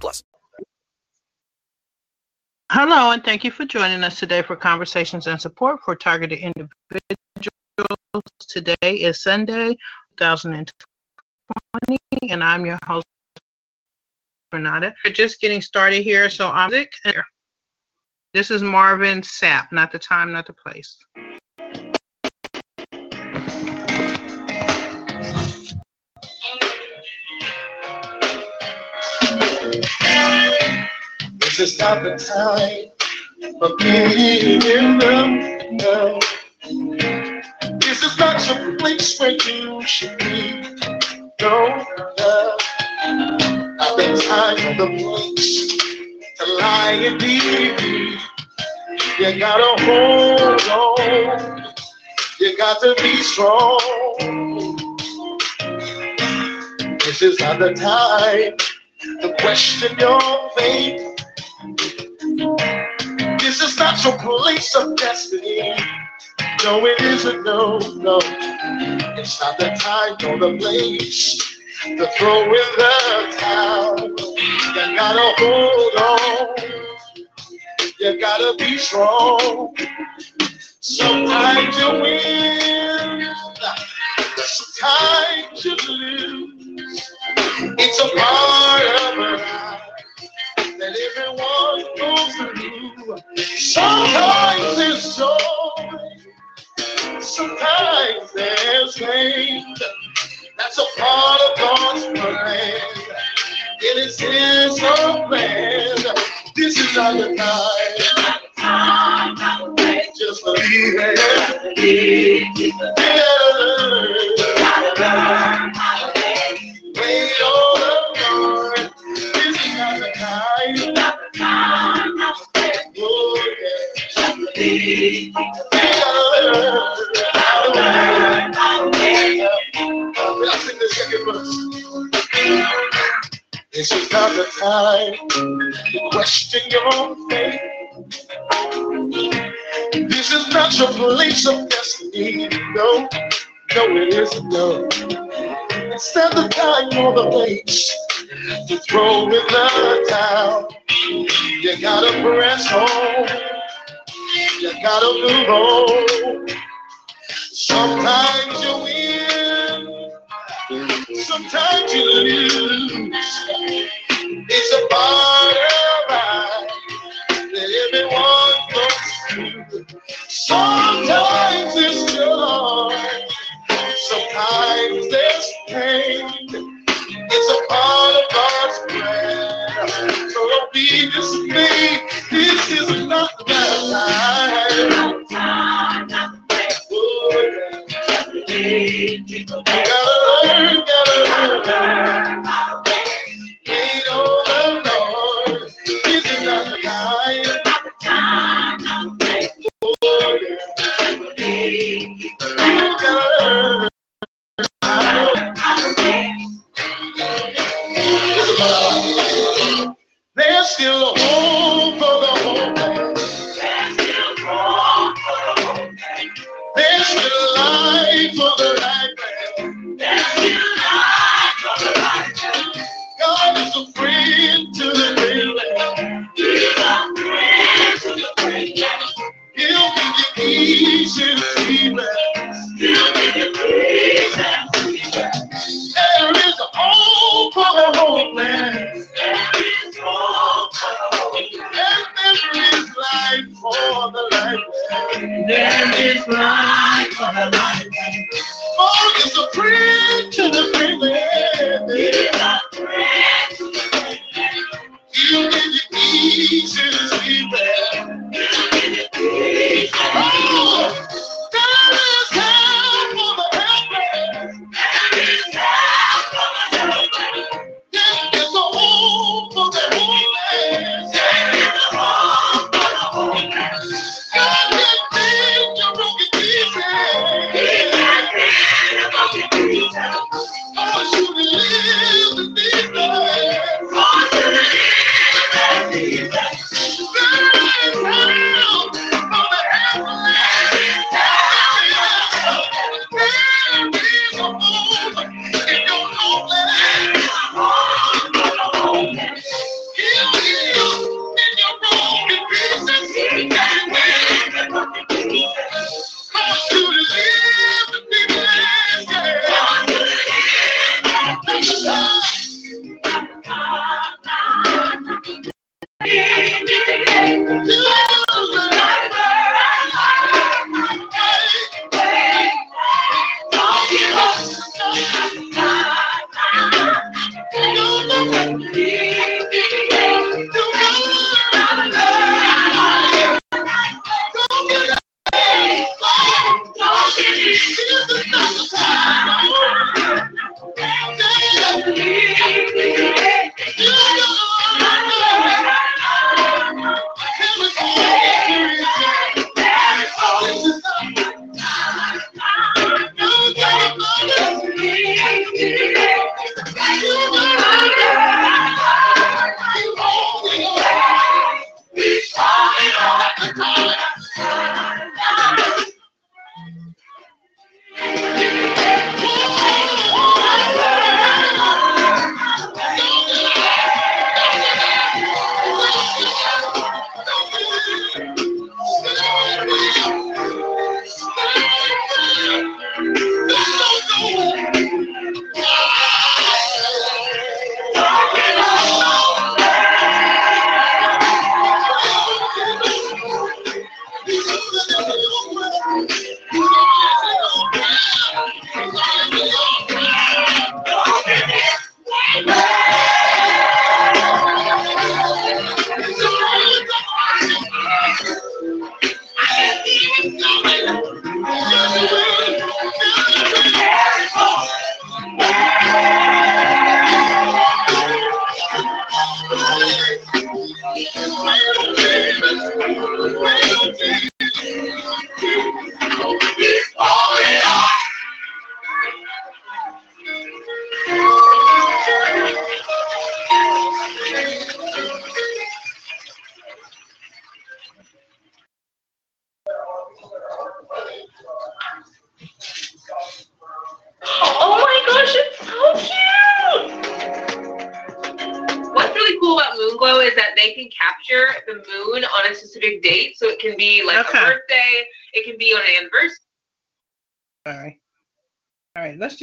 plus. Hello, and thank you for joining us today for Conversations and Support for Targeted Individuals. Today is Sunday, 2020, and I'm your host, Renata. We're just getting started here, so I'm this is Marvin Sapp, not the time, not the place. This is not the time for being in the no. This is not your place where you should be. No, no. Not the time, the place to lie and be. You gotta hold on. You got to be strong. This is not the time to question your faith. This is not your place of destiny. No, it isn't. No, no. It's not the time nor the place to throw in the towel. You gotta hold on. You gotta be strong. Sometimes you win, sometimes you lose. It's a part of life that everyone goes through. Sometimes there's joy, sometimes there's pain. That's a part of God's plan. It is His own plan. This is not the time. Just believe it. Wait second verse. This is not the time to question your faith. This is not your place of destiny. No, no, it isn't. No, it's not the time or the place to throw in the towel. You gotta press on. You gotta move on. Sometimes you win, sometimes you lose. It's a part of life that everyone goes through. Sometimes it's joy, sometimes there's pain.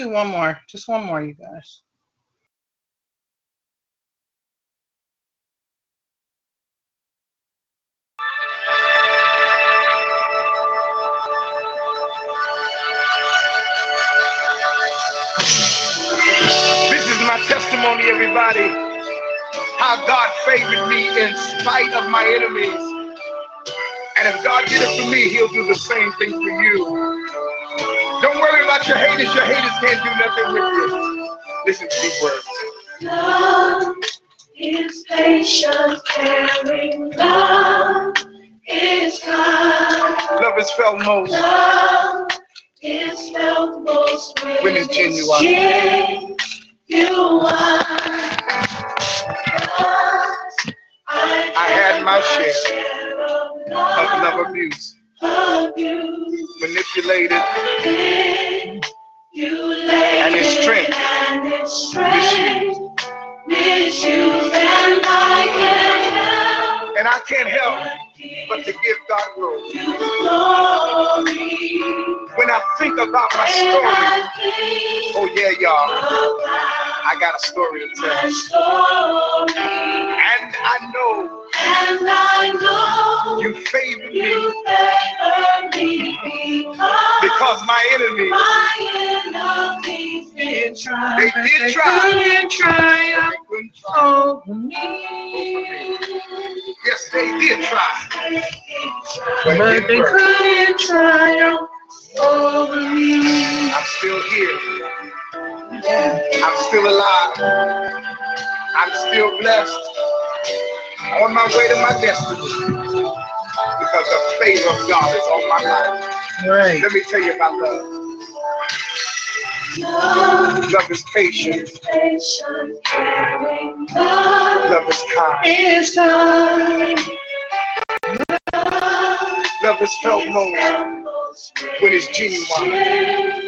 One more. Just one more, you guys. This is my testimony, everybody. How God favored me in spite of my enemies. And if God did it for me, He'll do the same thing for you. Don't worry about your haters. Your haters can't do nothing with you. Listen to these words. Love is patient, caring. Love is kind. Love is felt most Love is felt most when, when it's genuine. genuine. I, I had my share of of love, abuse, manipulated, And its strength. and its strength, and I can't help. And I can't help but to give God glory. When I think about my story, oh yeah, y'all, I got a story to tell. And I know and I know you favored me you favor me because because my enemies, my enemies did try. they did try. triumph They couldn't try. over me. Yes, they did try. But But they couldn't triumph over me. I'm still here. I'm still alive. I'm still blessed. On my way to my destiny. Because the favor of God is on my life. Right. Let me tell you about love. Love is patient. is patient, caring. Love Love is kind. Love is felt most when it's genuine.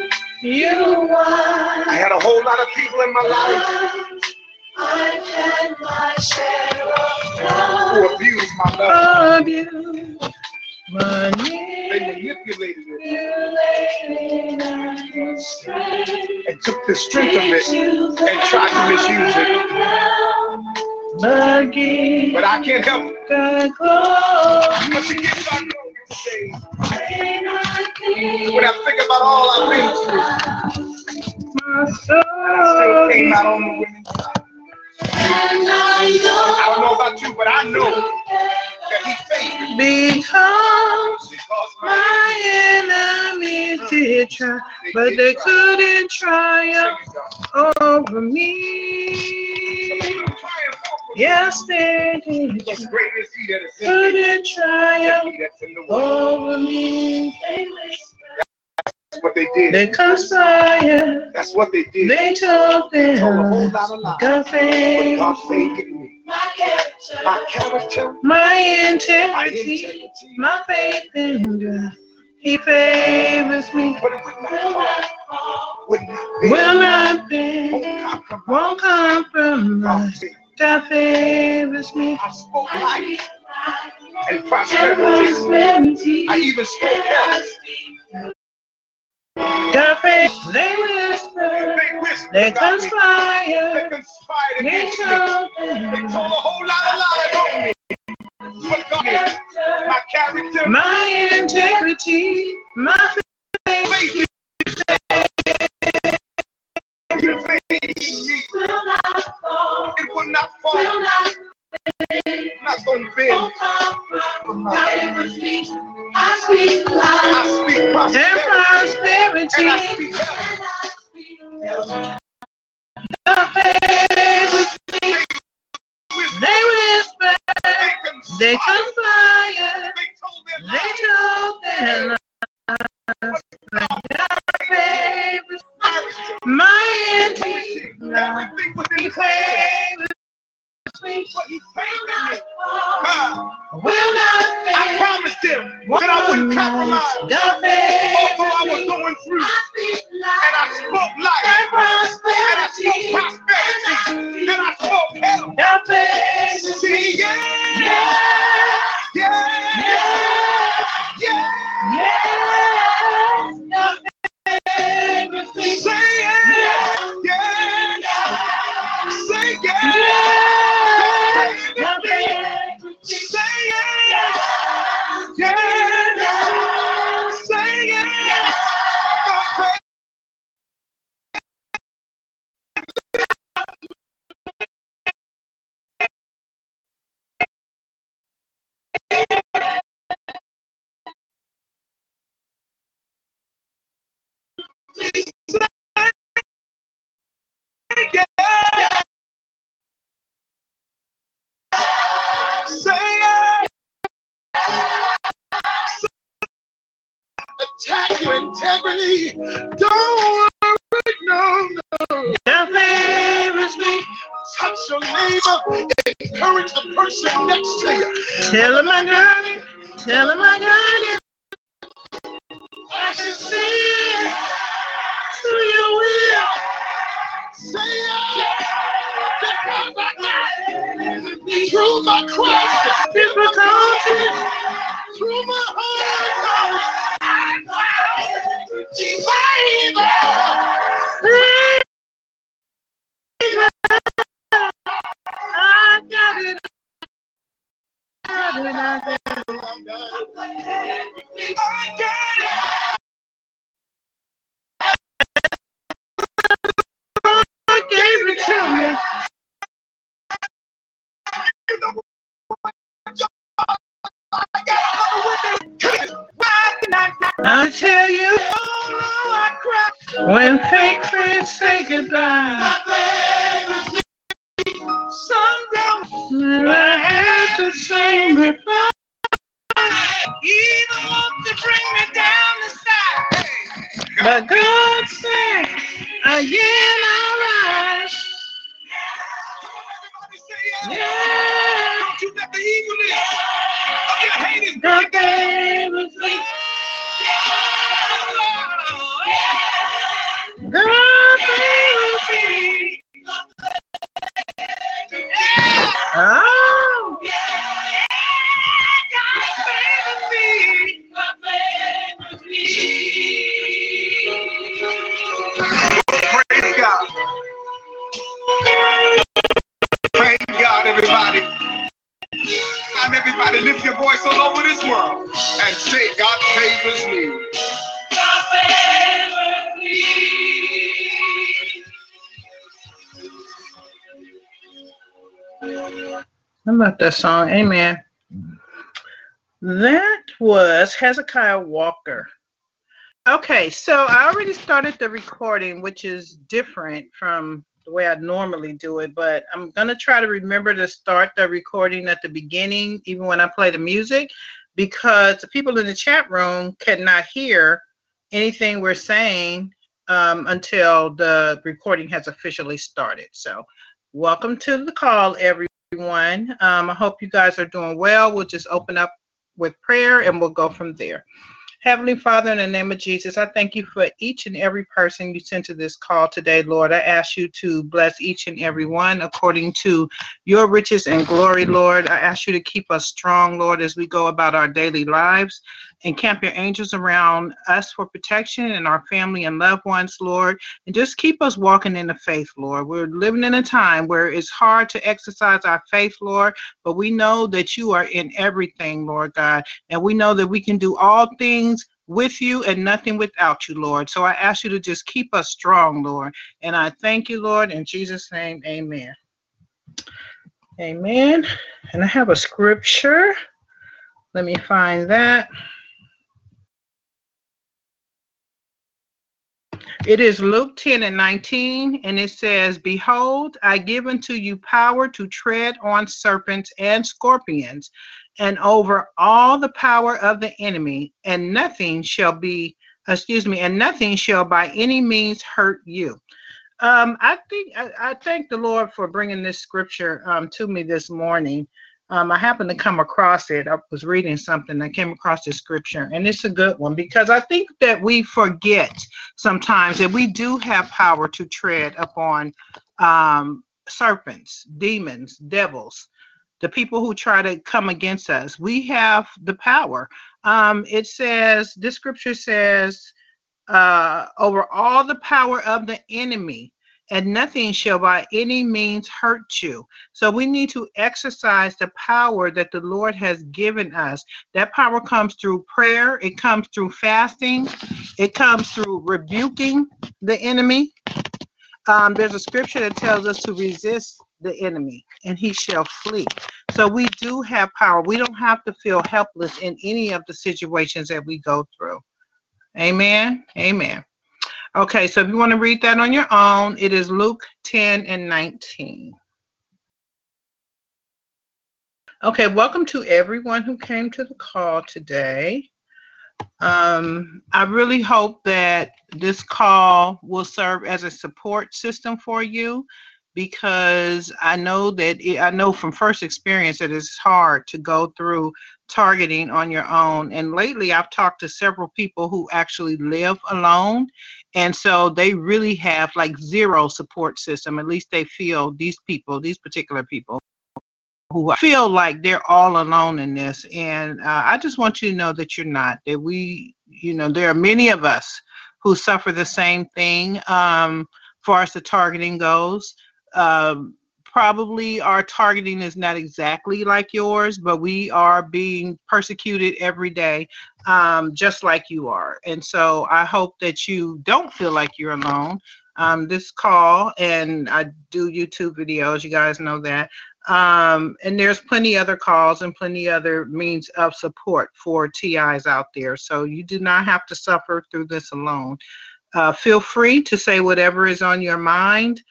You I had a whole lot of people in my life I've had my share of love. who abused my love. you. They manipulated it and took the strength of it and tried to misuse it. But I can't help it. give God glory today. When I think When I think about all I've been through, My I still came out on the winning side. I don't know about you, but I know that He favored me because because my enemies did try, but they couldn't triumph over me. Yes, they did. Because great is He that is in me Couldn't triumph he that's in the world. over me. That's what they did. They conspired. That's what they did. They told Told a whole them lot of lies. God But favored God favored me. my character. My character, my my integrity, integrity, my faith in God. He favors me. but it would not fall. not. Would not be. Will not Won't compromise. won't compromise. Favored me. God favors me. I spoke life and and prosperity. prosperity. I even spoke I health. speak God favors. They whisper. They whispered They about. They conspire. conspired They against me. told They told a whole lot of lies on me. But God, my character, my integrity, my faith. faith me. will not fall. It will not fall. Will not Not bend. won't compromise. I speak life. I speak prosperity. I speak health. They whisper, They conspire, They told their lies. Favors, my love. Everything was in He the favors. Ah, will not I fail. promised him that I wouldn't compromise. Although I was going through, and I spoke life, and I spoke prosperity, and I spoke health. Yeah, Yeah, yeah, yeah, yeah. yeah. Don't fail. Say yeah, yeah. Say yeah. Don't fail. Say yeah, yeah. Say yeah. Okay. Yeah. That song. Amen. That was Hezekiah Walker. Okay, so I already started the recording, which is different from the way I normally do it, but I'm going to try to remember to start the recording at the beginning, even when I play the music, because the people in the chat room cannot hear anything we're saying um, until the recording has officially started. So, welcome to the call, everyone. Um, I hope you guys are doing well. We'll just open up with prayer and we'll go from there. Heavenly Father, in the name of Jesus, I thank you for each and every person you sent to this call today, Lord. I ask you to bless each and every one according to your riches and glory, Lord. I ask you to keep us strong, Lord, as we go about our daily lives and camp your angels around us for protection and our family and loved ones, Lord. And just keep us walking in the faith, Lord. We're living in a time where it's hard to exercise our faith, Lord, but we know that you are in everything, Lord God. And we know that we can do all things with you and nothing without you, Lord. So I ask you to just keep us strong, Lord. And I thank you, Lord, in Jesus' name, amen. Amen. And I have a scripture. Let me find that. It is Luke 10 and 19, and it says, Behold, I give unto you power to tread on serpents and scorpions, and over all the power of the enemy, and nothing shall be, excuse me, and nothing shall by any means hurt you. Um, I think I, I thank the Lord for bringing this scripture um, to me this morning. Um, I happened to come across it. I was reading something. I came across this scripture, and it's a good one because I think that we forget sometimes that we do have power to tread upon um, serpents, demons, devils, the people who try to come against us. We have the power. Um, it says, this scripture says, uh, over all the power of the enemy, and nothing shall by any means hurt you. So we need to exercise the power that the Lord has given us. That power comes through prayer, it comes through fasting, it comes through rebuking the enemy. Um, there's a scripture that tells us to resist the enemy and he shall flee. So we do have power. We don't have to feel helpless in any of the situations that we go through. Amen. Amen. Okay, so if you want to read that on your own, it is Luke 10 and 19. Okay, welcome to everyone who came to the call today. Um, I really hope that this call will serve as a support system for you because I know that it, I know from first experience that it's hard to go through targeting on your own. And lately, I've talked to several people who actually live alone, and so they really have like zero support system. At least they feel these people, these particular people, who feel like they're all alone in this. And uh, I just want you to know that you're not. That we, you know, there are many of us who suffer the same thing. Um, far as the targeting goes, um, probably our targeting is not exactly like yours, but we are being persecuted every day, um, just like you are. And so I hope that you don't feel like you're alone. Um, this call, and I do YouTube videos, you guys know that. Um, and there's plenty other calls and plenty other means of support for TIs out there. So you do not have to suffer through this alone. Uh, feel free to say whatever is on your mind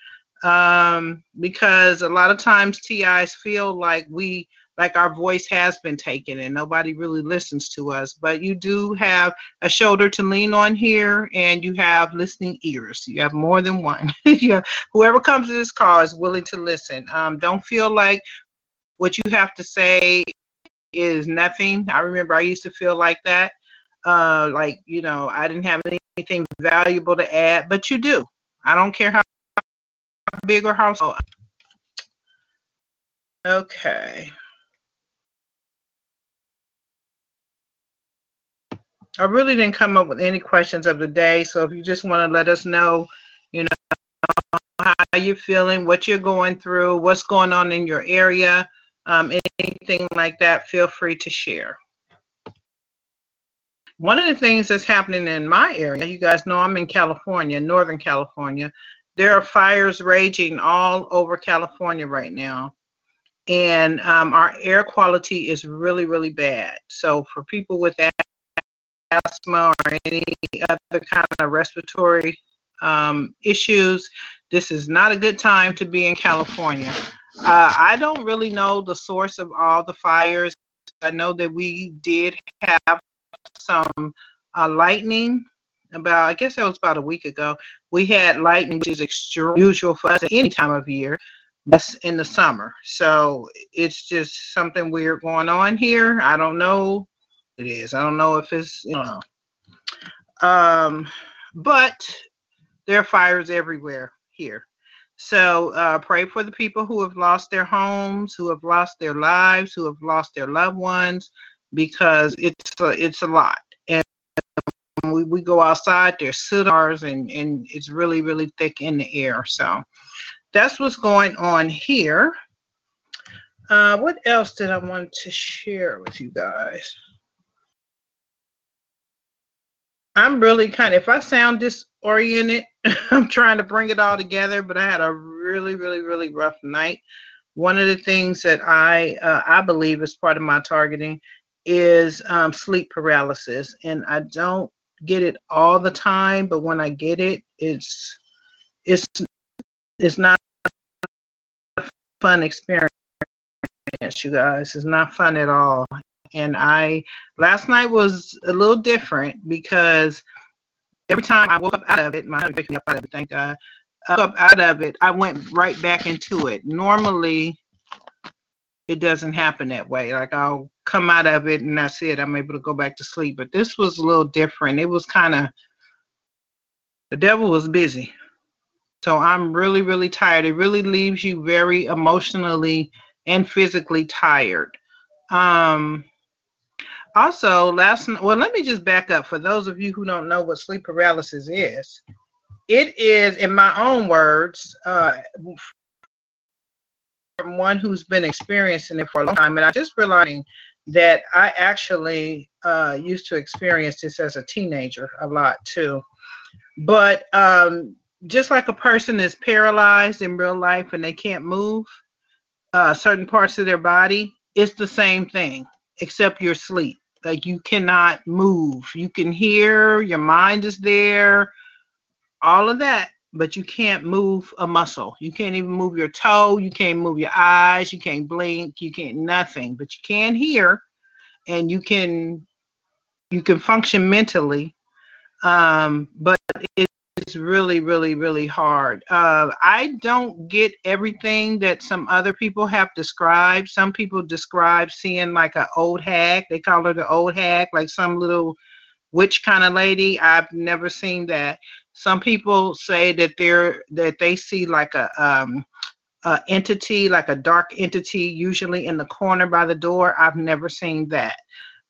um, because a lot of times TIs feel like we like our voice has been taken and nobody really listens to us. But you do have a shoulder to lean on here, and you have listening ears. You have more than one. yeah, whoever comes to this call is willing to listen. Um, don't feel like what you have to say is nothing. I remember I used to feel like that. Uh, like you know, I didn't have anything valuable to add, but you do. I don't care how big or how small. Okay. I really didn't come up with any questions of the day, so if you just want to let us know, you know, how you're feeling, what you're going through, what's going on in your area, um, anything like that, feel free to share. One of the things that's happening in my area, you guys know I'm in California, Northern California, there are fires raging all over California right now. And um, our air quality is really, really bad. So for people with asthma or any other kind of respiratory um, issues, this is not a good time to be in California. Uh, I don't really know the source of all the fires. I know that we did have some uh, lightning about I guess that was about a week ago. We had lightning, which is extremely usual for us at any time of year. That's in the summer. So it's just something weird going on here. I don't know. It is. I don't know if it's you know. Um, but there are fires everywhere here. So uh, pray for the people who have lost their homes, who have lost their lives, who have lost their loved ones, because it's a, it's a lot we, we go outside, there's sootars and, and it's really, really thick in the air. So that's what's going on here. Uh, what else did I want to share with you guys? I'm really kind of, if I sound disoriented, I'm trying to bring it all together, but I had a really, really, really rough night. One of the things that I uh, I believe is part of my targeting is um, sleep paralysis, and I don't get it all the time, but when I get it, it's it's it's not a fun experience, you guys. It's not fun at all. And I last night was a little different because every time I woke up out of it, my husband picked me up out of it, thank God. Up out of it, I went right back into it. Normally it doesn't happen that way. Like I'll come out of it and that's it. I'm able to go back to sleep. But this was a little different. It was kind of the devil was busy. So I'm really, really tired. It really leaves you very emotionally and physically tired. Um, also, last well, let me just back up for those of you who don't know what sleep paralysis is. It is, in my own words, uh, from one who's been experiencing it for a long time, and I just realizing that I actually uh, used to experience this as a teenager a lot too. But um, just like a person is paralyzed in real life and they can't move uh, certain parts of their body, it's the same thing, except your sleep. Like you cannot move. You can hear, your mind is there, all of that, but you can't move a muscle. You can't even move your toe. You can't move your eyes. You can't blink. You can't nothing, but you can hear and you can you can function mentally um, but it's really really really hard uh, i don't get everything that some other people have described some people describe seeing like an old hag they call her the old hag like some little witch kind of lady i've never seen that some people say that they're that they see like a um entity like a dark entity usually in the corner by the door i've never seen that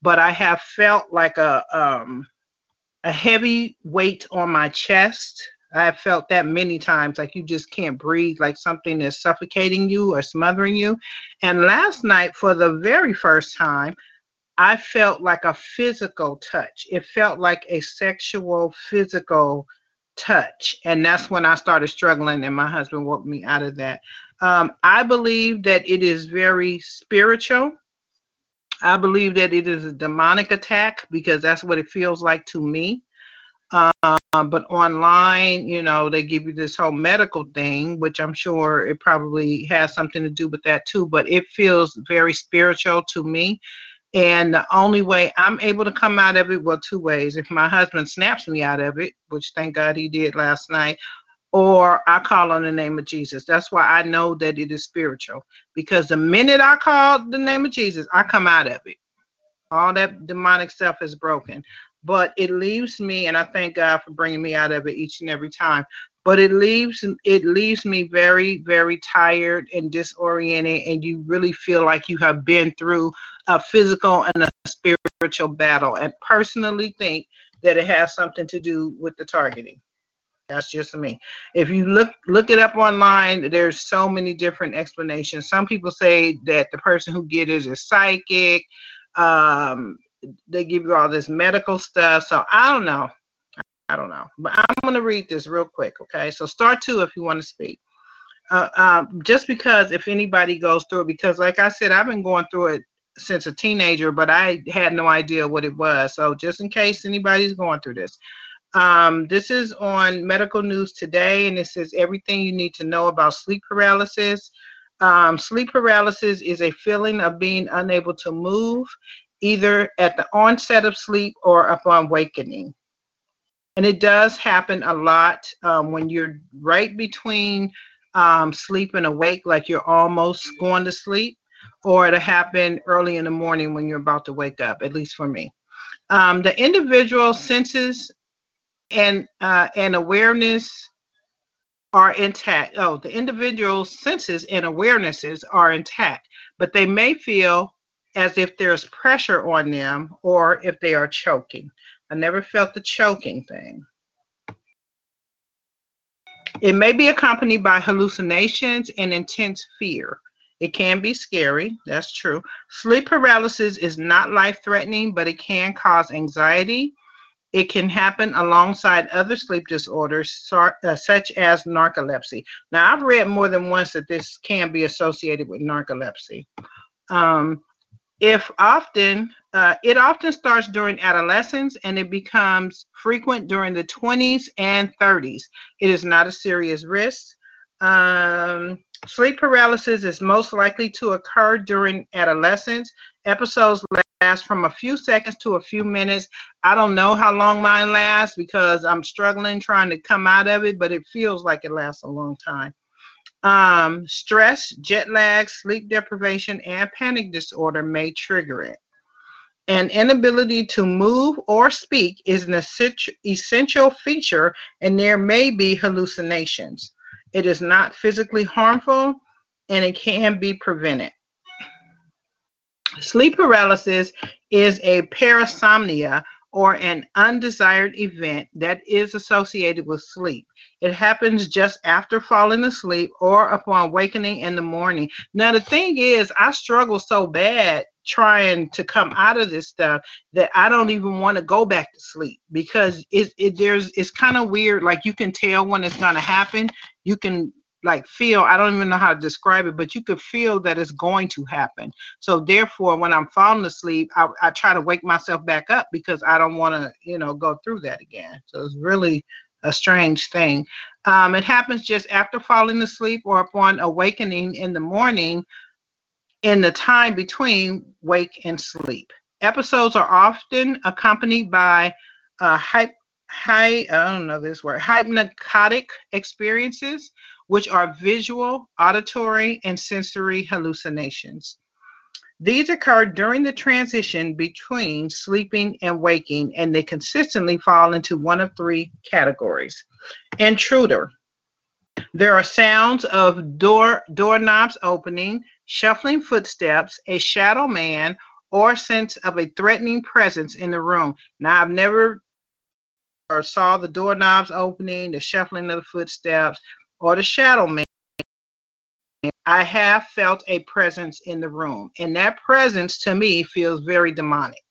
but i have felt like a um a heavy weight on my chest. I've felt that many times, like you just can't breathe, like something is suffocating you or smothering you. And last night, for the very first time, I felt like a physical touch. It felt like a sexual, physical touch. And that's when I started struggling, and my husband woke me out of that. Um, I believe that it is very spiritual. I believe that it is a demonic attack because that's what it feels like to me. Um, but online, you know, they give you this whole medical thing, which I'm sure it probably has something to do with that too. But it feels very spiritual to me. And the only way I'm able to come out of it, well, two ways. If my husband snaps me out of it, which thank God he did last night, or I call on the name of Jesus. That's why I know that it is spiritual. Because the minute I call the name of Jesus, I come out of it. All that demonic stuff is broken. But it leaves me, and I thank God for bringing me out of it each and every time. But it leaves it leaves me very, very tired and disoriented, and you really feel like you have been through a physical and a spiritual battle. And personally think that it has something to do with the targeting. That's just me. If you look look it up online, there's so many different explanations. Some people say that the person who get it is psychic. Um, they give you all this medical stuff. So I don't know. I don't know. But I'm going to read this real quick. Okay. So start two if you want to speak. Uh, um, just because if anybody goes through it, because like I said, I've been going through it since a teenager, but I had no idea what it was. So just in case anybody's going through this. Um, this is on Medical News Today, and it says everything you need to know about sleep paralysis. Um, sleep paralysis is a feeling of being unable to move, either at the onset of sleep or upon awakening. And it does happen a lot um, when you're right between um, sleep and awake, like you're almost going to sleep, or it'll happen early in the morning when you're about to wake up, at least for me. Um, the individual senses and uh, and awareness are intact. Oh, the individual senses and awarenesses are intact, but they may feel as if there's pressure on them or if they are choking. I never felt the choking thing. It may be accompanied by hallucinations and intense fear. It can be scary, that's true. Sleep paralysis is not life threatening, but it can cause anxiety, it can happen alongside other sleep disorders, uh, such as narcolepsy. Now, I've read more than once that this can be associated with narcolepsy. Um, if often, uh, it often starts during adolescence and it becomes frequent during the 20s and 30s. It is not a serious risk. Um, sleep paralysis is most likely to occur during adolescence. Episodes last from a few seconds to a few minutes. I don't know how long mine lasts because I'm struggling trying to come out of it, but it feels like it lasts a long time. Um, stress, jet lag, sleep deprivation, and panic disorder may trigger it. An inability to move or speak is an essential feature, and there may be hallucinations. It is not physically harmful and it can be prevented. Sleep paralysis is a parasomnia or an undesired event that is associated with sleep. It happens just after falling asleep or upon awakening in the morning. Now, the thing is, I struggle so bad trying to come out of this stuff that I don't even want to go back to sleep because it, it there's it's kind of weird. Like you can tell when it's gonna happen. You can like feel i don't even know how to describe it but you could feel that it's going to happen so therefore when i'm falling asleep i, I try to wake myself back up because i don't want to you know go through that again so it's really a strange thing um, it happens just after falling asleep or upon awakening in the morning in the time between wake and sleep episodes are often accompanied by uh, hype high i don't know this word hypnagogic experiences which are visual, auditory, and sensory hallucinations. These occur during the transition between sleeping and waking, and they consistently fall into one of three categories. Intruder. There are sounds of door doorknobs opening, shuffling footsteps, a shadow man, or sense of a threatening presence in the room. Now, I've never or saw the doorknobs opening, the shuffling of the footsteps, or the shadow man, I have felt a presence in the room. And that presence to me feels very demonic.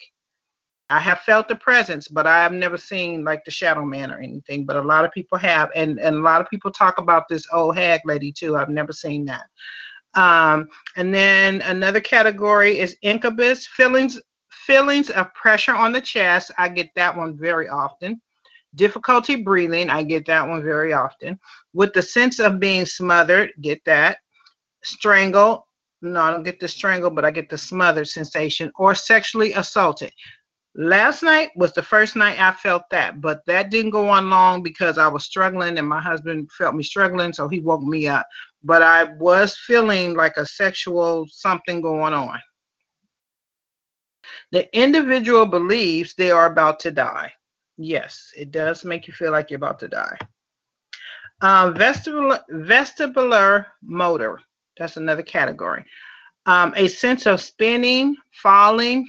I have felt the presence, but I have never seen like the shadow man or anything. But a lot of people have, and, and a lot of people talk about this old hag lady too. I've never seen that. Um, and then another category is incubus feelings feelings of pressure on the chest. I get that one very often. Difficulty breathing, I get that one very often. With the sense of being smothered, get that. Strangle, no, I don't get the strangle, but I get the smothered sensation. Or sexually assaulted. Last night was the first night I felt that, but that didn't go on long because I was struggling and my husband felt me struggling, so he woke me up. But I was feeling like a sexual something going on. The individual believes they are about to die. Yes, it does make you feel like you're about to die. Um, vestibular, vestibular motor. That's another category. Um, a sense of spinning, falling,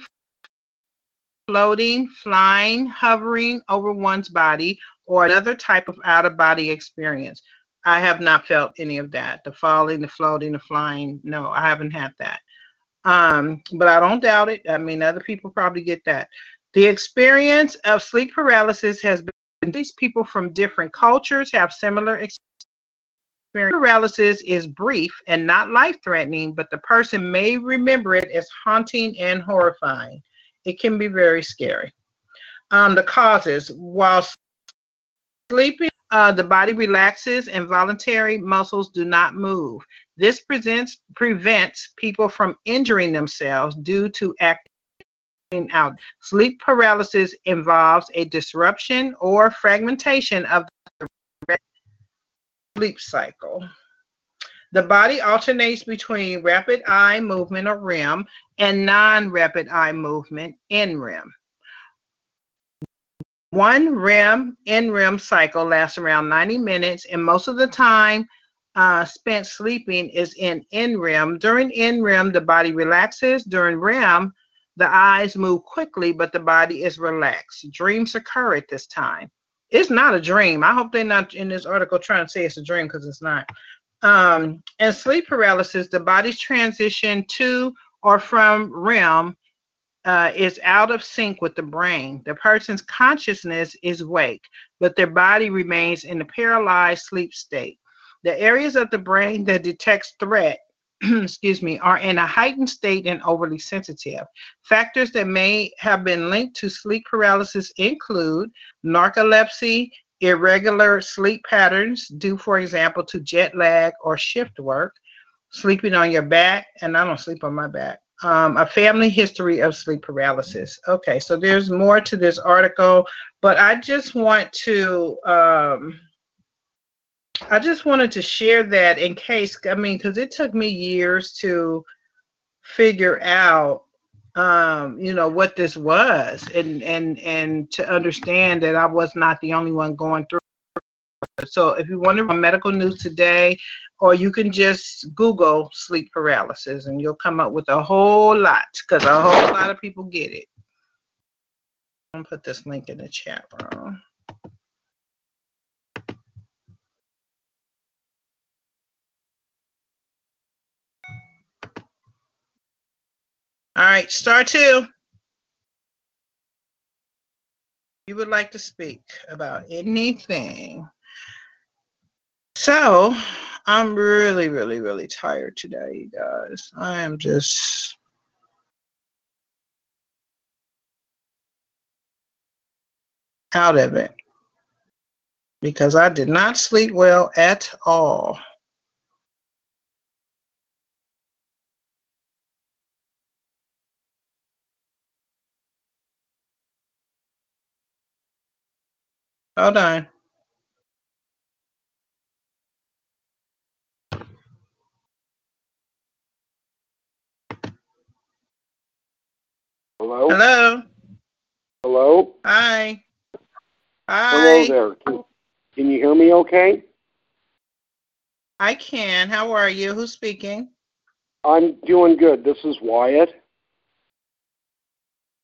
floating, flying, hovering over one's body, or another type of out of body experience. I have not felt any of that. The falling, the floating, the flying. No, I haven't had that. Um, but I don't doubt it. I mean, other people probably get that. The experience of sleep paralysis has been these people from different cultures have similar experience. Paralysis is brief and not life threatening, but the person may remember it as haunting and horrifying. It can be very scary. Um, the causes while sleeping, uh, the body relaxes and voluntary muscles do not move. This presents, prevents people from injuring themselves due to acting out. Sleep paralysis involves a disruption or fragmentation of sleep cycle. The body alternates between rapid eye movement or REM and non-rapid eye movement NREM. One REM NREM cycle lasts around 90 minutes, and most of the time uh, spent sleeping is in NREM. During NREM, the body relaxes. During REM, the eyes move quickly, but the body is relaxed. Dreams occur at this time. It's not a dream. I hope they're not in this article trying to say it's a dream because it's not. Um, and sleep paralysis, the body's transition to or from REM uh, is out of sync with the brain. The person's consciousness is awake, but their body remains in a paralyzed sleep state. The areas of the brain that detects threat excuse me, are in a heightened state and overly sensitive. Factors that may have been linked to sleep paralysis include narcolepsy, irregular sleep patterns due, for example, to jet lag or shift work, sleeping on your back, and I don't sleep on my back, um, a family history of sleep paralysis. Okay, so there's more to this article, but I just want to, um, I just wanted to share that in case, I mean, because it took me years to figure out um you know what this was and and and to understand that i was not the only one going through so if you wonder on medical news today or you can just google sleep paralysis and you'll come up with a whole lot because a whole lot of people get it. I'm gonna put this link in the chat room all right star two you would like to speak about anything so I'm really, really, really tired today, guys. I am just out of it because I did not sleep well at all. Hold on. Hello? Hello. Hello? Hi. Hi. Hello there. Can, can you hear me okay? I can. How are you? Who's speaking? I'm doing good. This is Wyatt.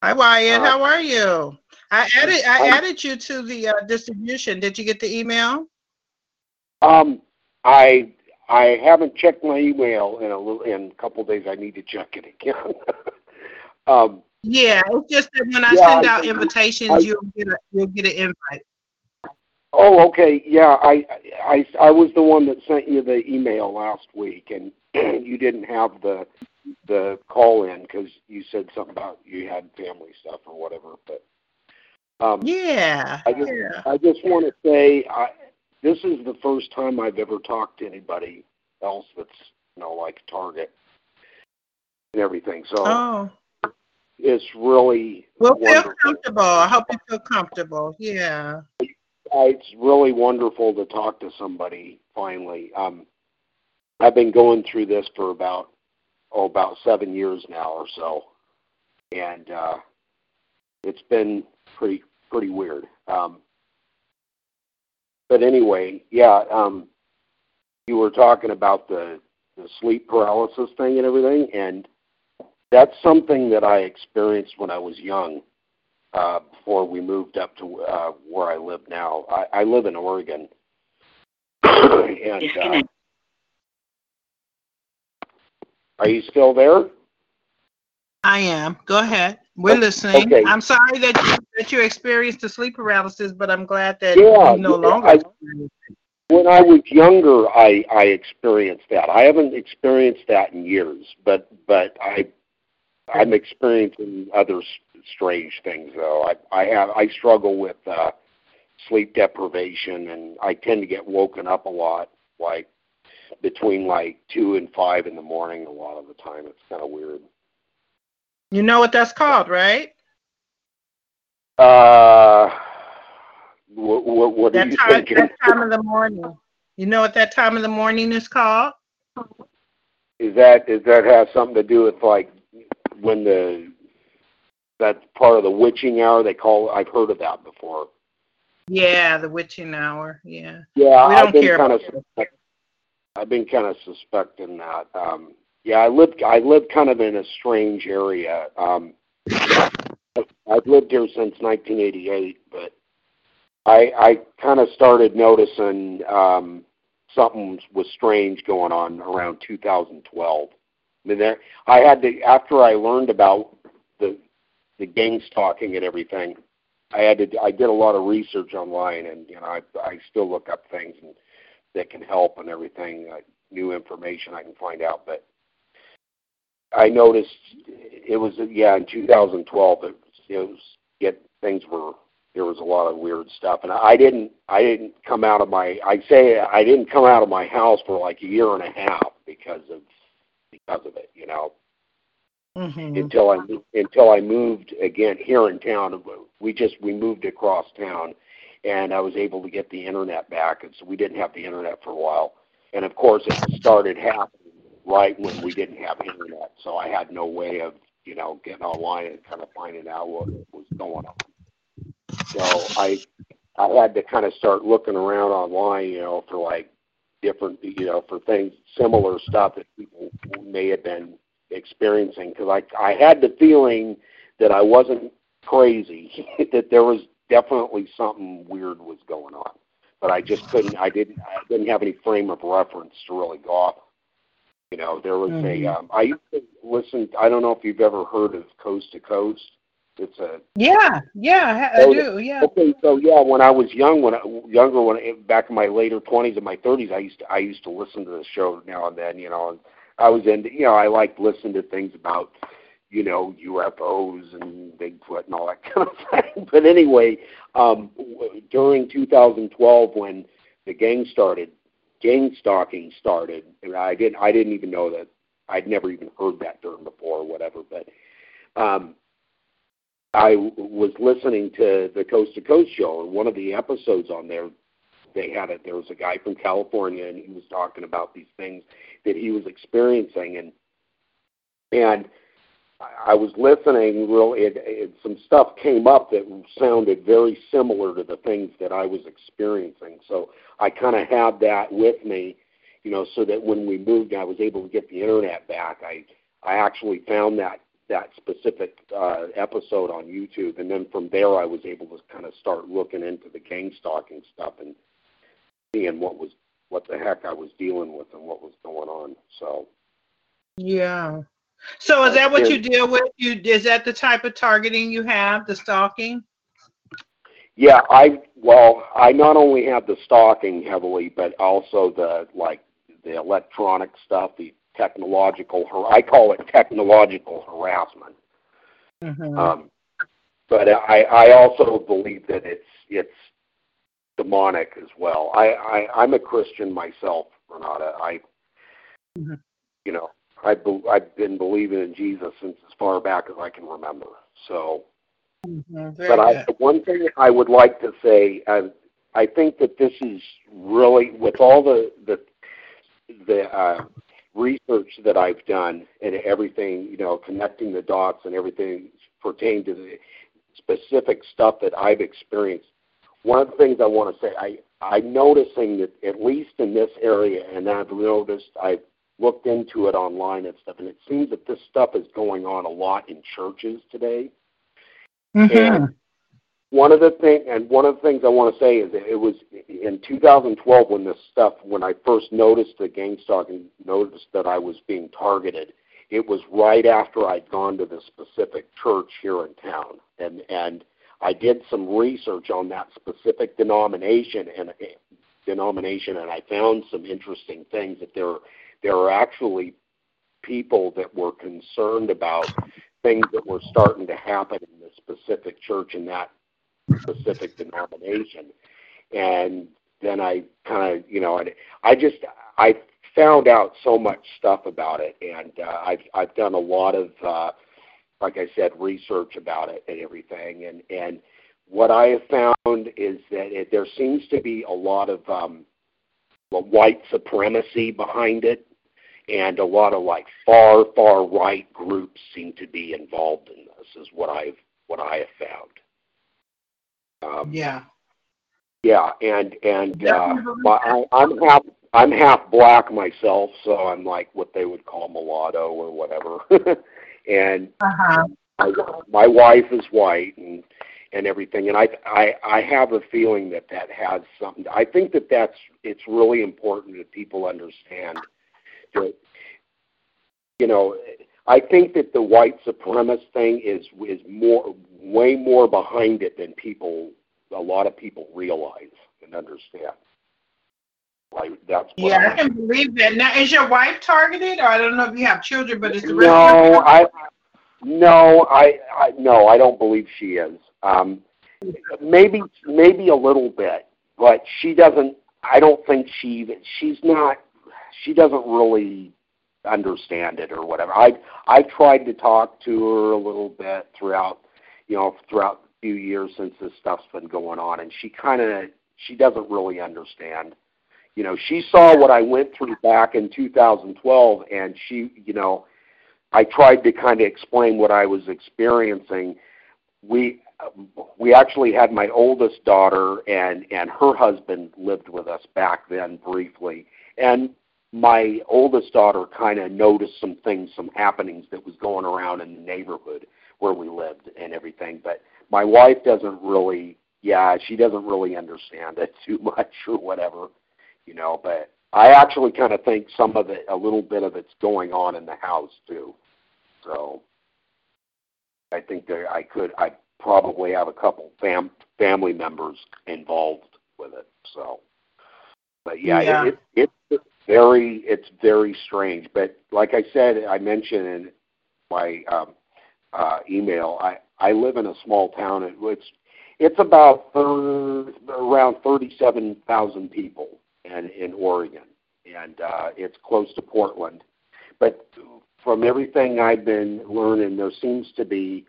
Hi, Wyatt. Uh, How are you? I added I added you to the uh, distribution. Did you get the email? Um, I I haven't checked my email in a little in a couple of days. I need to check it again. um, Yeah, it's just that when I Yeah, send I- out invitations, I- you'll get a you'll get an invite. oh, okay. Yeah, I, I I was the one that sent you the email last week, and you didn't have the the call in because you said something about you had family stuff or whatever. But um, Yeah, I just, yeah. I just want to say, I, this is the first time I've ever talked to anybody else that's, you know, like Target and everything. So Oh, it's really well, feel wonderful. comfortable. I hope you feel comfortable. Yeah. It's really wonderful to talk to somebody finally. Um, I've been going through this for about oh about seven years now or so, and uh, it's been pretty pretty weird. Um, but anyway, yeah, um, you were talking about the the sleep paralysis thing and everything, and that's something that I experienced when I was young uh, before we moved up to uh, where I live now. I, I live in Oregon, and uh, are you still there? I am. Go ahead. We're listening. okay. I'm sorry that you, that you experienced the sleep paralysis, but I'm glad that Yeah, you no longer I- When I was younger, I I experienced that. I haven't experienced that in years, but but I I'm experiencing other strange things though. I I have I struggle with uh, sleep deprivation, and I tend to get woken up a lot, like between like two and five in the morning. A lot of the time, it's kind of weird. You know what that's called, right? Uh, what what, what are That you time, thinking? that time of the morning. You know what that time of the morning is called? Is that is that have something to do with like when the that's part of the witching hour they call I've heard of that before. Yeah, the witching hour. Yeah. Yeah, We I've don't been care kind about of I've been kind of suspecting that. Um yeah, I live I live kind of in a strange area. Um I've lived here since 1988, but I I kind of started noticing um something was strange going on around 2012. I mean, there, I had to after I learned about the the gang stalking and everything. I had to. I did a lot of research online, and you know, I I still look up things and that can help and everything, uh, new information I can find out. But I noticed it was yeah in 2012 it was, it was get things were there was a lot of weird stuff and I didn't I didn't come out of my I say I didn't come out of my house for like a year and a half because of because of it you know hmm until I until I moved again here in town. We just we moved across town, and I was able to get the internet back, and so we didn't have the internet for a while. And of course, it started happening right when we didn't have internet, so I had no way of you know getting online and kind of finding out what was going on. So I I had to kind of start looking around online, you know, for like different, you know, for things similar stuff that people may have been experiencing because I I had the feeling that I wasn't crazy, that there was definitely something weird was going on, but I just couldn't. I didn't. I didn't have any frame of reference to really go off. You know, there was Mhm. a. Um, I used to listen. I don't know if you've ever heard of Coast to Coast. It's a Yeah, yeah, I, I Oh, do. Yeah. Okay, so yeah, when I was young, when I, younger, when back in my later twenties and my thirties, I used to I used to listen to the show now and then. You know, and I was into you know I liked listening to things about you know UFOs and Bigfoot and all that kind of thing. But anyway, um, w- during 2012 when the gang started, gang stalking started, and I didn't I didn't even know that I'd never even heard that term before or whatever, but. Um, I w- was listening to the Coast to Coast show, and one of the episodes on there, they had it. There was a guy from California, and he was talking about these things that he was experiencing, and and I- was listening. Real, it, it, some stuff came up that sounded very similar to the things that I was experiencing. So I kind of had that with me, you know, so that when we moved, I was able to get the internet back. I I actually found that that specific uh, episode on YouTube, and then from there I was able to kind of start looking into the gang stalking stuff and seeing what was what the heck I was dealing with and what was going on. So Yeah. So is that what you deal with? You is that the type of targeting you have, the stalking? yeah, I well I not only have the stalking heavily, but also the like the electronic stuff, the technological. I call it technological harassment. Mhm. Um, but I, I also believe that it's it's demonic as well. I, I I'm a Christian myself, Renata. I, Mhm. you know, I be, I've been believing in Jesus since as far back as I can remember. So, Mhm. But I good. one thing I would like to say, uh, I think that this is really with all the the the uh, research that I've done and everything, you know, connecting the dots and everything pertaining to the specific stuff that I've experienced. One of the things I want to say, I I'm noticing that at least in this area, and I've noticed I've looked into it online and stuff, and it seems that this stuff is going on a lot in churches today. Mhm. And one of the thing, and one of the things I want to say is that it was in 2012 when this stuff, when I first noticed the gang stalking, noticed that I was being targeted. It was right after I'd gone to the specific church here in town, and and I did some research on that specific denomination and denomination, and I found some interesting things that there there are actually people that were concerned about things that were starting to happen in the specific church in that specific denomination. And then I kind of, you know, I, I just I found out so much stuff about it, and uh, I've I've done a lot of, uh, like I said, research about it and everything. And and what I have found is that it, there seems to be a lot of um, white supremacy behind it, and a lot of like far far right groups seem to be involved in this. Is what I've what I have found. Um, Yeah. yeah, and and uh. I, I'm half I'm half black myself, so I'm like what they would call mulatto or whatever. and Uh-huh. my, my wife is white and and everything, and I I I have a feeling that that has something. I think that that's it's really important that people understand that you know. I think that the white supremacist thing is is more way more behind it than people a lot of people realize and understand. Like that's Yeah, I, I can believe that. Now, is your wife targeted, or I don't know if you have children, but is the no, I no, I, I no, I don't believe she is. Um, maybe maybe a little bit, but she doesn't. I don't think she even. She's not. She doesn't really understand it or whatever. I I've tried to talk to her a little bit throughout, you know, throughout a few years since this stuff's been going on, and she kind of she doesn't really understand. You know, she saw what I went through back in 2012, and she, you know, I tried to kind of explain what I was experiencing. We we actually had my oldest daughter and and her husband lived with us back then briefly, and my oldest daughter kind of noticed some things, some happenings that was going around in the neighborhood where we lived and everything. But my wife doesn't really, yeah, she doesn't really understand it too much or whatever, you know. But I actually kind of think some of it, a little bit of it's going on in the house too. So I think there, I could, I probably have a couple fam family members involved with it. So, but yeah, Yeah. It, it it's very it's very strange. But like I said, I mentioned in my um, uh, email, I I live in a small town. and It's it's about thir- around thirty seven thousand people in in Oregon, and uh, it's close to Portland. But from everything I've been learning, there seems to be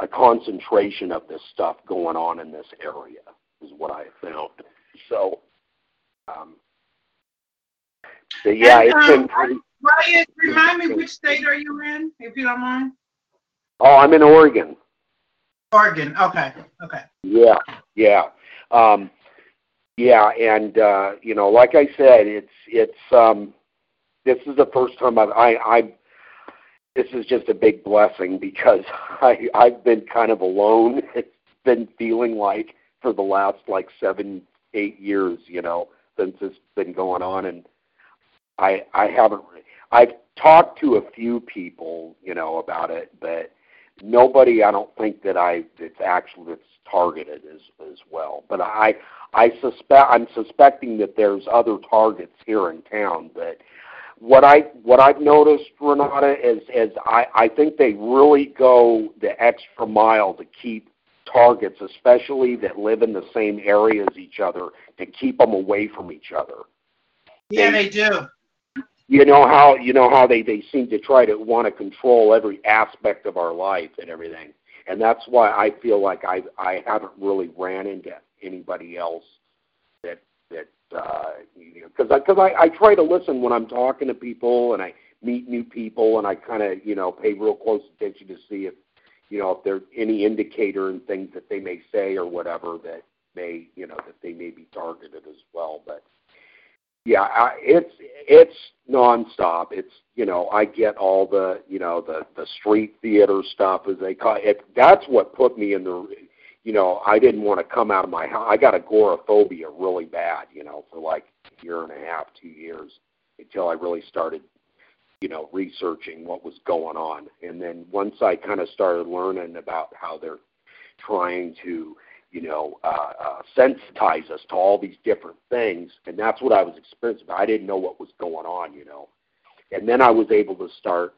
a concentration of this stuff going on in this area, is what I found. So, um, but yeah, And, it's um, been pretty. Ryan, remind me which state are you in, if you don't mind? Oh, I'm in Oregon. Oregon. Okay. Okay. Yeah, yeah, um, yeah, and uh, you know, like I said, it's it's um, this is the first time I've I I this is just a big blessing because I I've been kind of alone. It's been feeling like for the last like seven eight years, you know, since it's been going on, and I I haven't I've talked to a few people, you know, about it, but nobody I don't think that I that's actually that's targeted as as well. But I I suspect I'm suspecting that there's other targets here in town. But what I what I've noticed, Renata, is is I I think they really go the extra mile to keep targets, especially that live in the same area as each other, to keep them away from each other Yeah, They- they do. You know how you know how they they seem to try to want to control every aspect of our life and everything. And that's why i feel like i i haven't really ran into anybody else that that uh you know because i because I, I try to listen when i'm talking to people and i meet new people and i kind of you know pay real close attention to see if you know if there's any indicator and things that they may say or whatever that may you know that they may be targeted as well. But yeah, I, it's it's nonstop. It's you know I get all the you know the the street theater stuff as they call it. That's what put me in the you know I didn't want to come out of my house. I got agoraphobia really bad. You know for like a year and a half, two years until I really started you know researching what was going on. And then once I kind of started learning about how they're trying to you know, uh, uh, sensitize us to all these different things, and that's what I was experiencing. I didn't know what was going on, you know, and then I was able to start,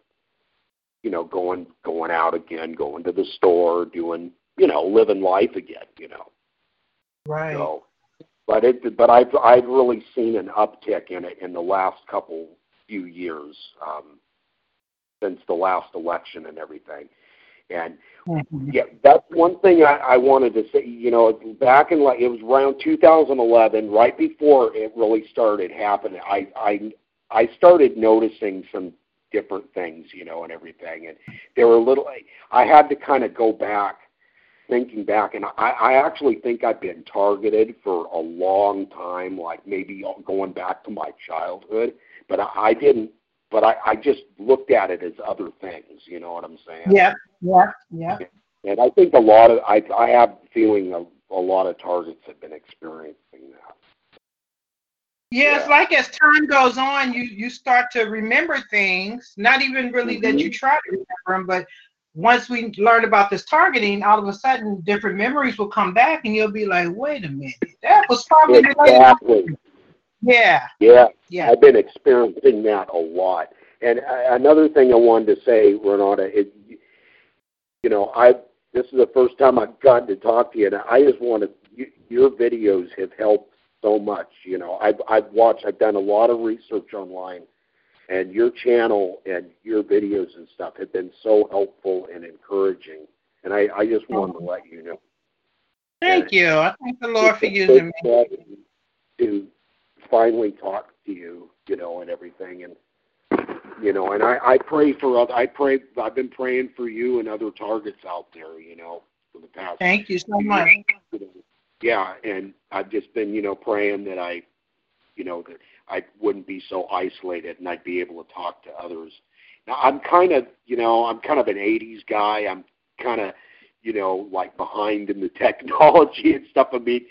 you know, going going out again, going to the store, doing, you know, living life again, you know. Right. So, but it, but I've I've really seen an uptick in it in the last couple few years, um, since the last election and everything, and Mhm. yeah, that's one thing I, I wanted to say. You know, back in like it was around 2011, right before it really started happening. I I I started noticing some different things, you know, and everything, and there were little. I had to kind of go back, thinking back, and I I actually think I've been targeted for a long time, like maybe going back to my childhood, but I, I didn't. But I, I just looked at it as other things. You know what I'm saying? Yeah. Yeah. Yeah. And I think a lot of I I have the feeling a, a lot of targets have been experiencing that. Yeah, it's Yeah. like as time goes on, you you start to remember things. Not even really that you mm-hmm. try to remember them, but once we learn about this targeting, all of a sudden different memories will come back, and you'll be like, "Wait a minute, that was probably related." Yeah. Yeah, Yeah. I've been experiencing that a lot. And another thing I wanted to say, Renata, is, you know, I this is the first time I've gotten to talk to you, and I just want to. You, your videos have helped so much. You know, I've I've watched. I've done a lot of research online, and your channel and your videos and stuff have been so helpful and encouraging. And I I just wanted to let you know. Thank you. I thank the Lord for using me. to finally talk to you, you know, and everything, and you know, and I I pray for other. I pray. I've been praying for you and other targets out there, you know, for the past. Thank you so much. know, Yeah, and I've just been, you know, praying that I, you know, that I wouldn't be so isolated and I'd be able to talk to others. Now I'm kind of, you know, I'm kind of an '80s guy. I'm kind of, you know, like behind in the technology and stuff. I mean,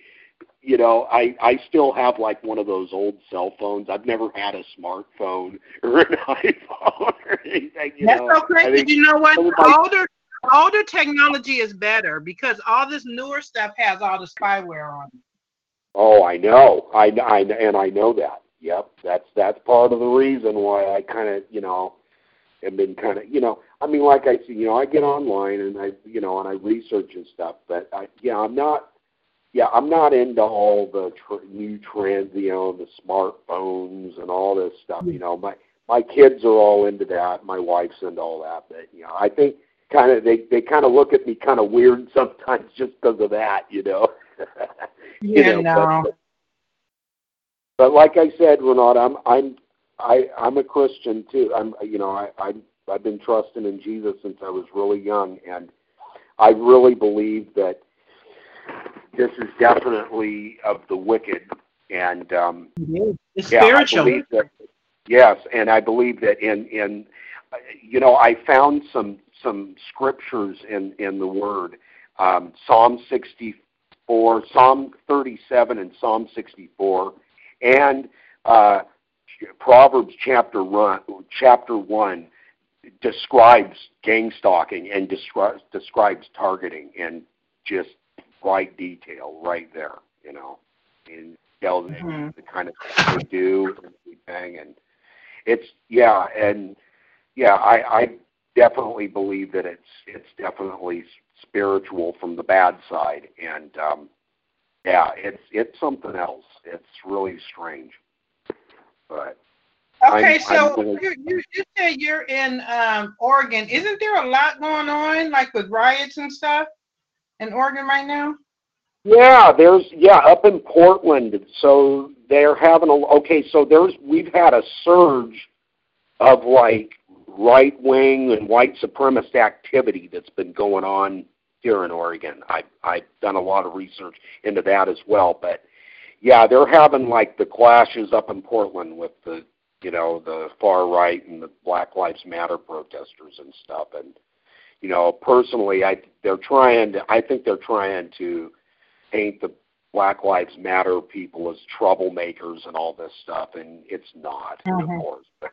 you know, I I still have like one of those old cell phones. I've never had a smartphone or an iPhone or anything. You That's know, But think you know what? Older older technology is better because all this newer stuff has all the spyware on it. Oh, I know. I, I and I know that. Yep, that's that's part of the reason why I kind of, you know, have been kind of, you know, I mean, like I see, you know, I get online and I, you know, and I research and stuff, but I, yeah, I'm not, yeah, I'm not into all the tr- new trends, you know, the smartphones and all this stuff. You know, my my kids are all into that. My wife's into all that, but you know, I think kind of they they kind of look at me kind of weird sometimes just because of that, you know. you Yeah, know, no. but, but like I said, Renata, I'm I'm I I'm a Christian too. I'm you know I I I've been trusting in Jesus since I was really young, and I really believe that this is definitely of the wicked, and um, It's yeah, spiritual. I believe that. Yes, and I believe that in in you know I found some some scriptures in in the Word, um, Psalm sixty four, Psalm thirty seven, and Psalm sixty four, and uh, Proverbs chapter one chapter one describes gang stalking and describes describes targeting and just right detail right there. You know, and tells Mhm. the kind of things they do and everything, and it's yeah, and yeah, I, I definitely believe that it's it's definitely spiritual from the bad side, and um, yeah, it's it's something else. It's really strange, but Okay, I'm- so I'm you, you you said you're in um, Oregon. Isn't there a lot going on, like with riots and stuff, in Oregon right now? Yeah, there's yeah up in Portland. So they're having a okay. So there's we've had a surge of like right wing and white supremacist activity that's been going on here in Oregon. I I've done a lot of research into that as well. But yeah, they're having like the clashes up in Portland with the you know the far right and the Black Lives Matter protesters and stuff. And you know personally, I they're trying to. I think they're trying to paint the Black Lives Matter people as troublemakers and all this stuff, and it's not, Mhm. of course. But,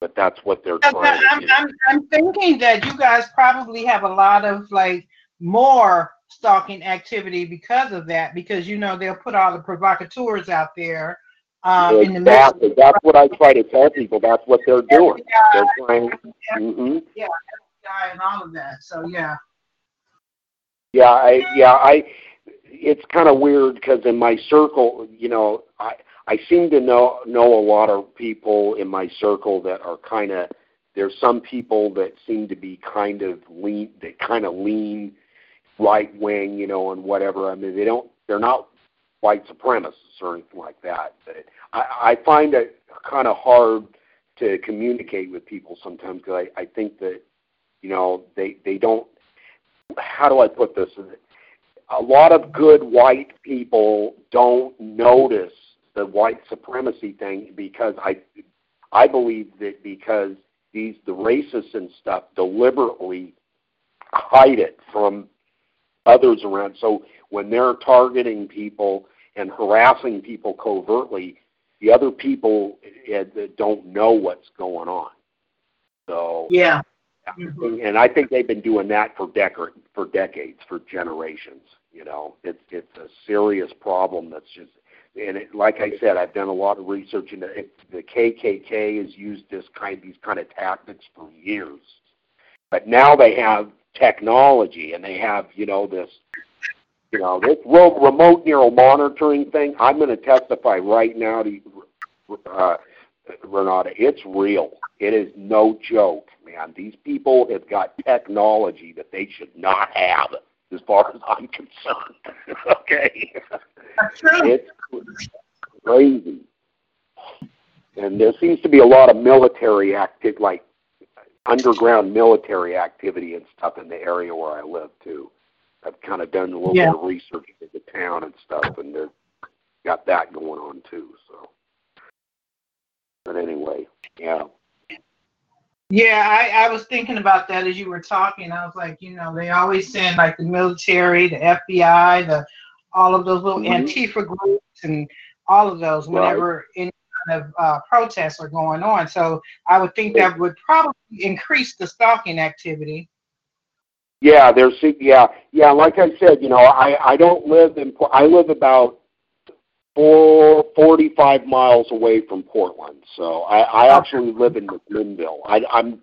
but that's what they're Because trying I'm, to do. I'm, I'm thinking that you guys probably have a lot of like more stalking activity because of that, because you know they'll put all the provocateurs out there um, in the midst. exactly. That's what I try to tell people. That's what they're doing. They're trying. hmm and all of that. So yeah. Yeah, I yeah I. It's kind of weird because in my circle, you know, I I seem to know know a lot of people in my circle that are kind of. There's some people that seem to be kind of lean. They kind of lean right wing, you know, and whatever. I mean, they don't. They're not white supremacists or anything like that. But I, I find it kind of hard to communicate with people sometimes because I, I think that you know they they don't. How do I put this? A lot of good white people don't notice the white supremacy thing because I I believe that because these the racists and stuff deliberately hide it from others around. So when they're targeting people and harassing people covertly, the other people eh, don't know what's going on. So Yeah. And I think they've been doing that for decade for decades, for generations. You know, it's it's a serious problem that's just and it, like I said, I've done a lot of research and. The KKK has used this kind, these kind of tactics for years, but now they have technology and they have, you know, this, you know, this remote neural monitoring thing. I'm going to testify right now to uh, Renata. It's real. It is no joke, man. These people have got technology that they should not have, as far as I'm concerned. okay. That's true. It's crazy. And there seems to be a lot of military active, like underground military activity and stuff in the area where I live too. I've kind of done a little Yeah. bit of research into the town and stuff, and they've got that going on too. So, but anyway, yeah, Yeah, I, I was thinking about that as you were talking. I was like, you know, they always send like the military, the FBI, the all of those little Mhm. Antifa groups and all of those Right. whenever any kind of uh, protests are going on. So I would think that would probably increase the stalking activity. yeah. There's yeah, yeah. Like I said, you know, I I don't live in. I live about four forty-five miles away from Portland, so I I actually live in McMinnville. I, I'm,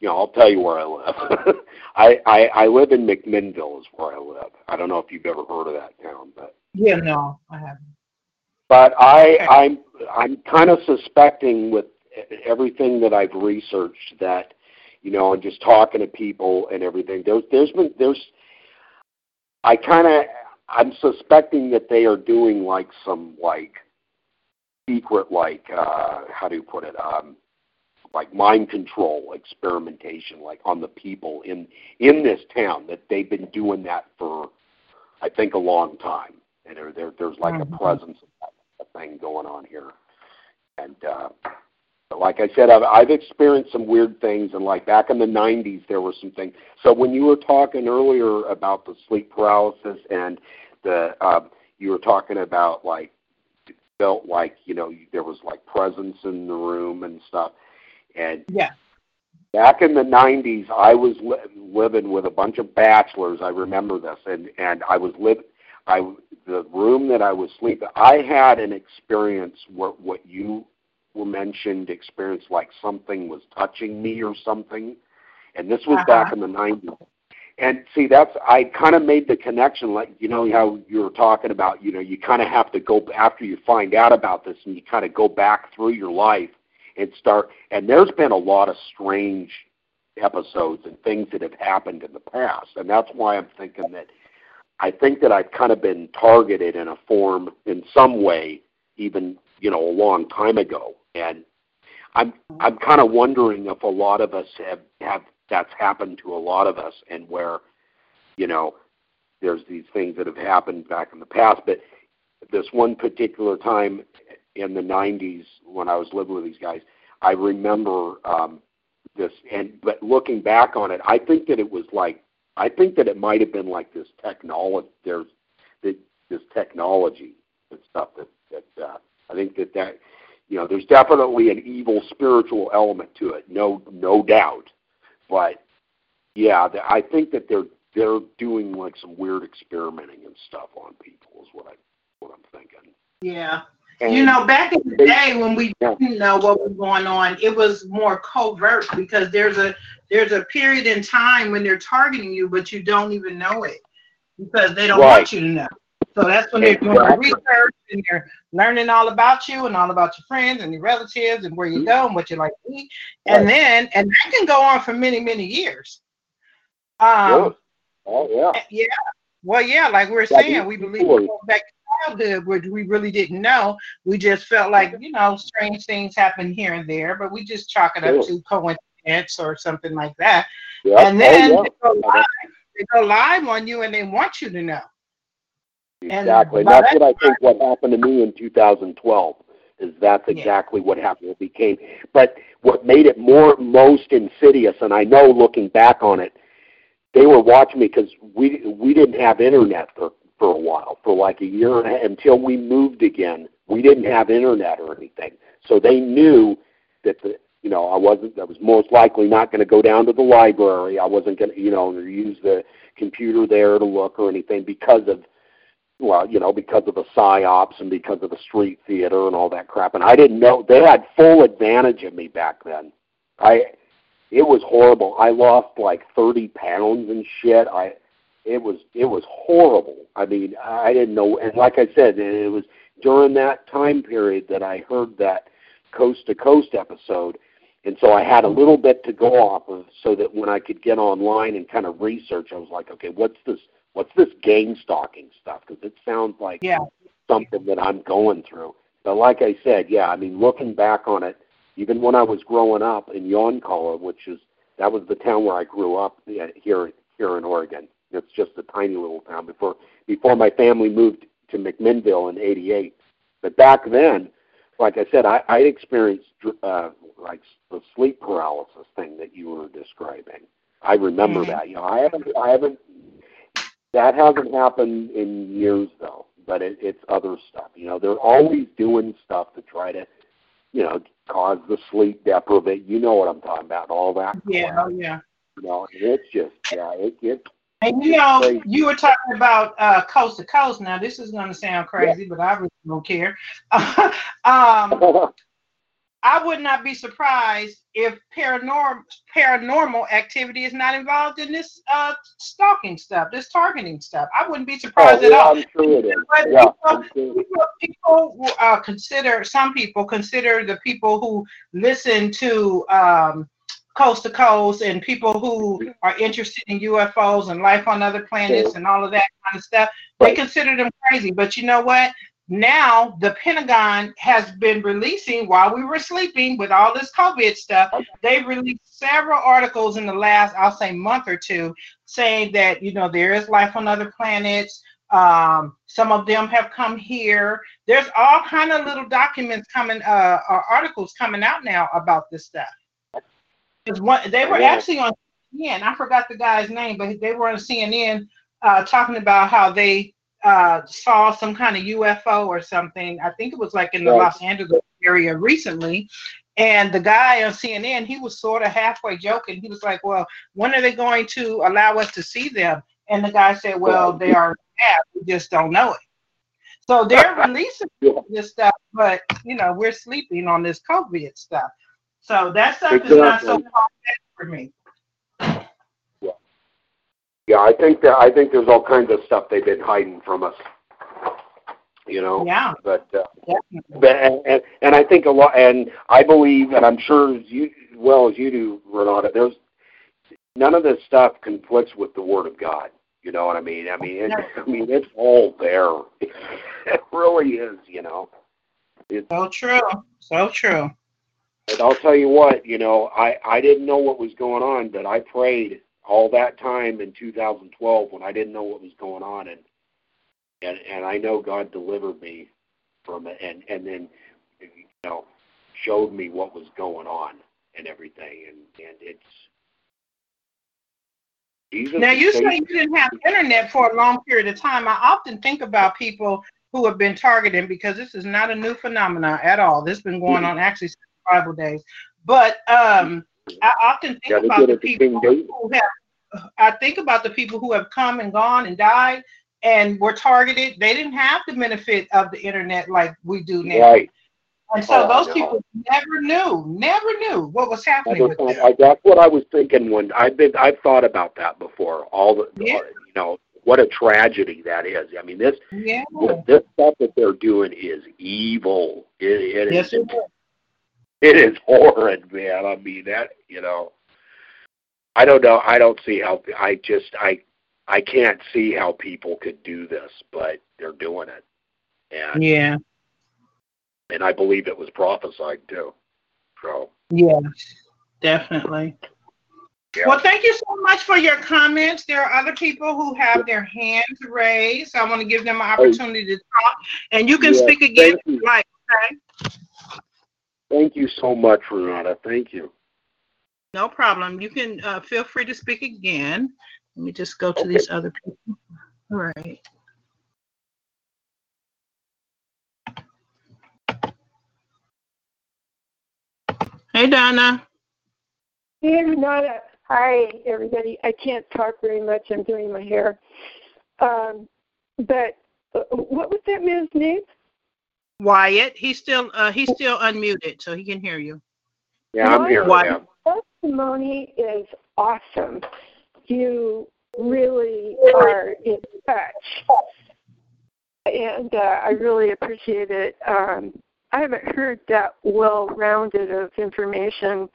you know, I'll tell you where I live. I, I I live in McMinnville is where I live. I don't know if you've ever heard of that town, but Yeah, no, I haven't. but I I'm I'm kind of suspecting with everything that I've researched that you know and just talking to people and everything there's there's been there's I kind of I'm suspecting that they are doing like some like secret like uh how do you put it um like mind control experimentation like on the people in in this town that they've been doing that for I think a long time and there, there there's like Mhm. a presence of that thing going on here and uh but like I said I've I've experienced some weird things and like back in the 90s there were some things so when you were talking earlier about the sleep paralysis and the um you were talking about like felt like you know there was like presence in the room and stuff and Yeah. back in the 90s i was li- living with a bunch of bachelors i remember this and and i was living. i the room that i was sleeping i had an experience where what you mentioned experience like something was touching me or something. And this was back Uh-huh. in the 90s and see that's i kind of made the connection like you know how you were talking about you know you kind of have to go after you find out about this and you kind of go back through your life and start and there's been a lot of strange episodes and things that have happened in the past. And that's why i'm thinking that i think that i've kind of been targeted in a form in some way even you know a long time ago. And i'm i'm kind of wondering if a lot of us have have that's happened to a lot of us and where you know there's these things that have happened back in the past. But this one particular time in the 90s when I was living with these guys I remember um this and but looking back on it I think that it was like I think that it might have been like this technology there's this, technology and stuff that that uh, I think that that you know there's definitely an evil spiritual element to it no no doubt but yeah, I think that they're they're doing like some weird experimenting and stuff on people is what I what I'm thinking. Yeah. And You know, back in the day when we didn't know what was going on, it was more covert because there's a there's a period in time when they're targeting you, but you don't even know it because they don't Right. want you to know. So that's when they're doing research and they're learning all about you and all about your friends and your relatives and where you go and what you like to eat. And then and that can go on for many, many years. Um Oh yeah. yeah. Well, yeah, like we we're Yeah, saying, we believe back to childhood, which we really didn't know. We just felt like, you know, strange things happen here and there, but we just chalk it up to coincidence or something like that. Yeah. And then oh, they, go live, they go live on you and they want you to know. Yeah. exactly. And that's what I think what happened to me in 2012 is that's Yeah. exactly what happened. It became, but what made it more most insidious, and I know looking back on it, they were watching me because we we didn't have internet for for a while, for like a year and a half, until we moved again. We didn't have internet or anything, so they knew that the you know I wasn't I was most likely not going to go down to the library. I wasn't going to you know use the computer there to look or anything because of well, you know, because of the psyops and because of the street theater and all that crap. And I didn't know they had full advantage of me back then. I, it was horrible. I lost like thirty pounds and shit. I, it was it was horrible. I mean, I didn't know. And like I said, it was during that time period that I heard that coast to coast episode. And so I had a little bit to go off of so that when I could get online and kind of research, I was like, okay, what's this what's this gang stalking stuff? Because it sounds like Yeah. something that I'm going through. But like I said, yeah, I mean, looking back on it, even when I was growing up in Yoncalla, which is that was the town where I grew up here here in Oregon. It's just a tiny little town before before my family moved to McMinnville in '88. But back then, like I said, I, I experienced uh, like the sleep paralysis thing that you were describing. I remember Mhm. that. You know, I haven't I haven't that hasn't happened in years though, but it, it's other stuff. You know, they're always doing stuff to try to, you know, cause the sleep deprivation. You know what I'm talking about, all that. Yeah, crap, oh yeah. You know, and it's just yeah, it gets And you know, Crazy. you were talking about uh, coast to coast. Now, this is going to sound crazy, but I really don't care. um, I would not be surprised if paranormal paranormal activity is not involved in this uh, stalking stuff, this targeting stuff. I wouldn't be surprised oh, at all. I'm sure it is. But Yeah, people- sure. people, people uh, consider some people consider the people who listen to um, coast to coast and people who are interested in UFOs and life on other planets and all of that kind of stuff. They consider them crazy. But you know what? Now the Pentagon has been releasing while we were sleeping with all this COVID stuff. They've released several articles in the last, I'll say, month or two, saying that you know there is life on other planets. Um, some of them have come here. There's all kind of little documents coming, uh, or articles coming out now about this stuff. 'Cause one, they were actually on CNN. I forgot the guy's name, but they were on CNN uh, talking about how they uh, saw some kind of UFO or something. I think it was like in the Right. Los Angeles area recently. And the guy on CNN, he was sort of halfway joking. He was like, "Well, when are they going to allow us to see them?" And the guy said, "Well, they are have. We just don't know it." So they're releasing this stuff, but you know, we're sleeping on this COVID stuff. So that stuff is not so Exactly. far-fetched for me. Yeah, I think that I think there's all kinds of stuff they've been hiding from us. You know. Yeah, But uh, definitely. But and, and and I think a lot, and I believe, and I'm sure as you well as you do, Renata. There's none of this stuff conflicts with the Word of God. You know what I mean? I mean, it, I mean, it's all there. it really is. You know. So true. So true. And I'll tell you what, you know, I I didn't know what was going on, but I prayed all that time in 2012 when I didn't know what was going on, and and and I know God delivered me from it, and and then you know showed me what was going on and everything, and and it's Jesus. Now you say you didn't have internet for a long period of time. I often think about people who have been targeted because this is not a new phenomenon at all. This has been going on actually since Bible days. But um, I often think about the it to King people who have. I think about the people who have come and gone and died and were targeted. They didn't have the benefit of the internet like we do now. right. And so Oh, those no. people never knew, never knew what was happening Never with them. I, that's what I was thinking when I've been I've thought about that before. All the Yeah. you know what a tragedy that is. I mean this Yeah. This- this stuff that they're doing is evil. It, it Yes, is. it is. It is horrid, man. I mean that. You know. I don't know. I don't see how. I just. I. I can't see how people could do this, but they're doing it, and Yeah. and I believe it was prophesied too. So Yes, definitely. Yeah. Well, thank you so much for your comments. There are other people who have their hands raised. So I want to give them an opportunity to talk. And you can Yeah, speak again if you. like. Okay? Thank you so much, Renata. Thank you. No problem. You can uh, feel free to speak again. Let me just go to Okay. these other people. All right. Hey, Donna. Hey, Renata. Hi, everybody. I can't talk very much. I'm doing my hair. Um, but Uh, what was that man's name? Wyatt. He's still uh, he's still unmuted, so he can hear you. Yeah, I'm here. Wyatt. Yeah. testimony is awesome. You really are in touch. And uh, I really appreciate it. Um, I haven't heard that well rounded of information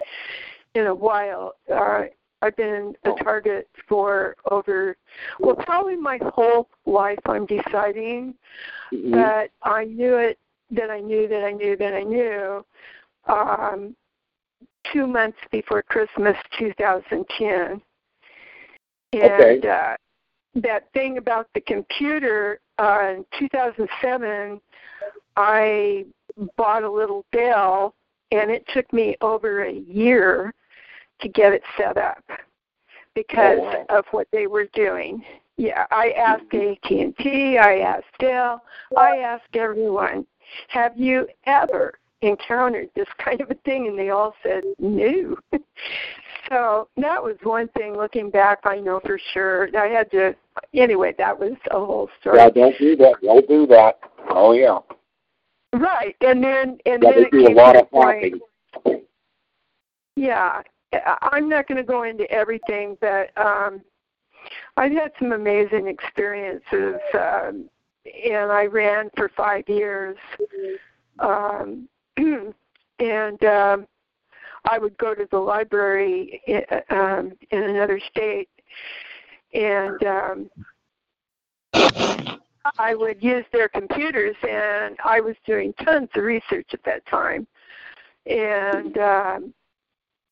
in a while. Uh, I've been a target for over, well, probably my whole life. I'm deciding Mhm. but I knew it that I knew that I knew that I knew um, two months before Christmas 2010. And Okay. uh, that thing about the computer uh, in 2007, I bought a little Dell, and it took me over a year to get it set up because Oh, wow. of what they were doing. Yeah, I asked AT&T, I asked Dell, I asked everyone, have you ever encountered this kind of a thing? And they all said no. so that was one thing. Looking back, I know for sure. I had to. Anyway, that was a whole story. Yeah, don't do that. Don't do that. Oh yeah. Right, and then and Yeah, then it do a lot to of point. Yeah, I'm not going to go into everything, but um, I've had some amazing experiences, um, and I ran for five years, um, and um, I would go to the library i- um, in another state, and um, I would use their computers, and I was doing tons of research at that time, and um,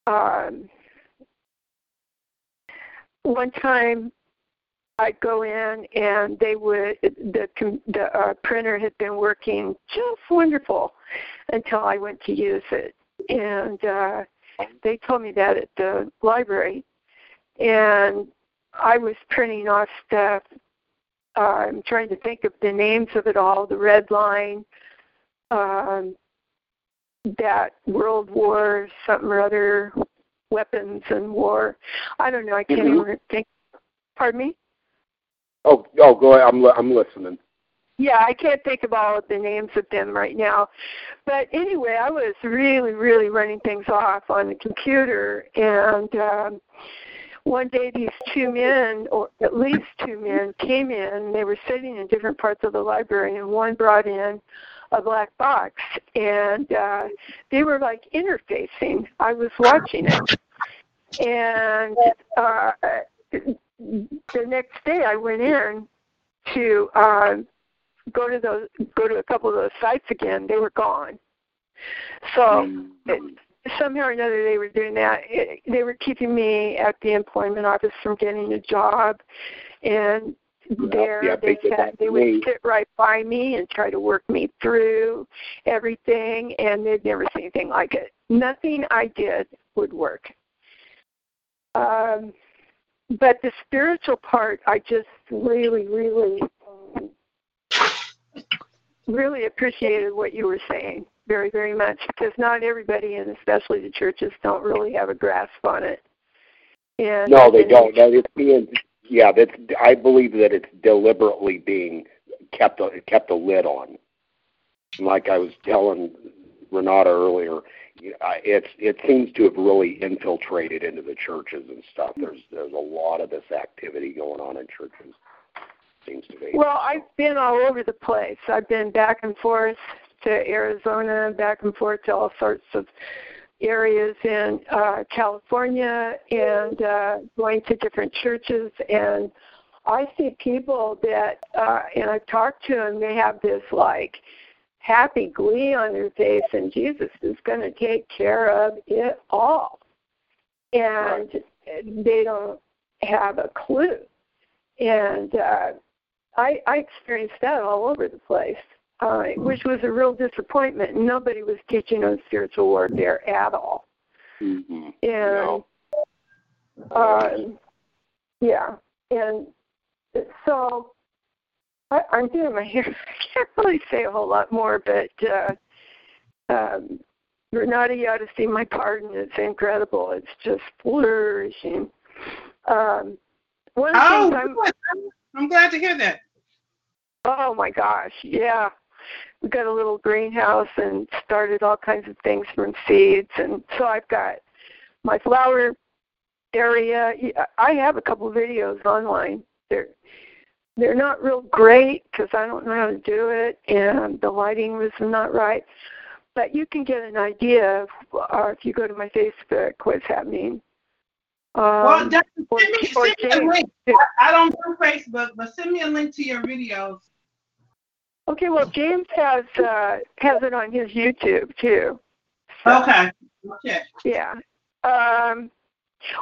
um, one time I'd go in and they would the the uh, printer had been working just wonderful until I went to use it, and uh, they told me that at the library, and I was printing off stuff. Uh, I'm trying to think of the names of it all. The red line. Um, that World War something or other weapons and war. I don't know. I can't Mhm. even think. Pardon me. Oh, oh, go ahead. I'm I'm listening. Yeah, I can't think of all the names of them right now. But anyway, I was really, really running things off on the computer. And um, one day, these two men, or at least two men, came in. They were sitting in different parts of the library, and one brought in a black box, and uh, they were like interfacing. I was watching it, and uh, the next day I went in to uh, go to those go to a couple of those sites again. They were gone. So Mm. somehow or another they were doing that. It, they were keeping me at the employment office from getting a job, and there yeah, they said they would me. sit right by me and try to work me through everything, and they'd never seen anything like it. Nothing I did would work. Um, but the spiritual part, I just really, really, um, really appreciated what you were saying very, very much because not everybody, and especially the churches, don't really have a grasp on it. And No, they and don't. That it's being, yeah, that's. I believe that it's deliberately being kept a, kept a lid on. Like I was telling Renata earlier, it's it seems to have really infiltrated into the churches and stuff. There's there's a lot of this activity going on in churches. Seems to be. Well, I've been all over the place. I've been back and forth to Arizona, back and forth to all sorts of areas in uh, California, and uh, going to different churches. And I see people that, uh, and I've talked to them. They have this like happy glee on their face, and Jesus is going to take care of it all. And they don't have a clue. And uh, I, I experienced that all over the place, uh, which was a real disappointment. Nobody was teaching on spiritual warfare at all. hmm And No. um, yeah, and so I, I'm doing my hair. I can't really say a whole lot more, but uh, um, Renata, you ought to see my pardon. It's incredible. It's just flourishing. Um, one of the Oh, things I'm. I'm glad to hear that. Oh my gosh, yeah. We got a little greenhouse and started all kinds of things from seeds, and so I've got my flower area. I have a couple of videos online. They're they're not real great because I don't know how to do it, and the lighting was not right. But you can get an idea of, if you go to my Facebook what's happening. Um, well, send me, or send me a link. I, I don't do Facebook, but send me a link to your videos. Okay, well James has uh, has it on his YouTube too. So, Okay. Okay. Yeah. Um,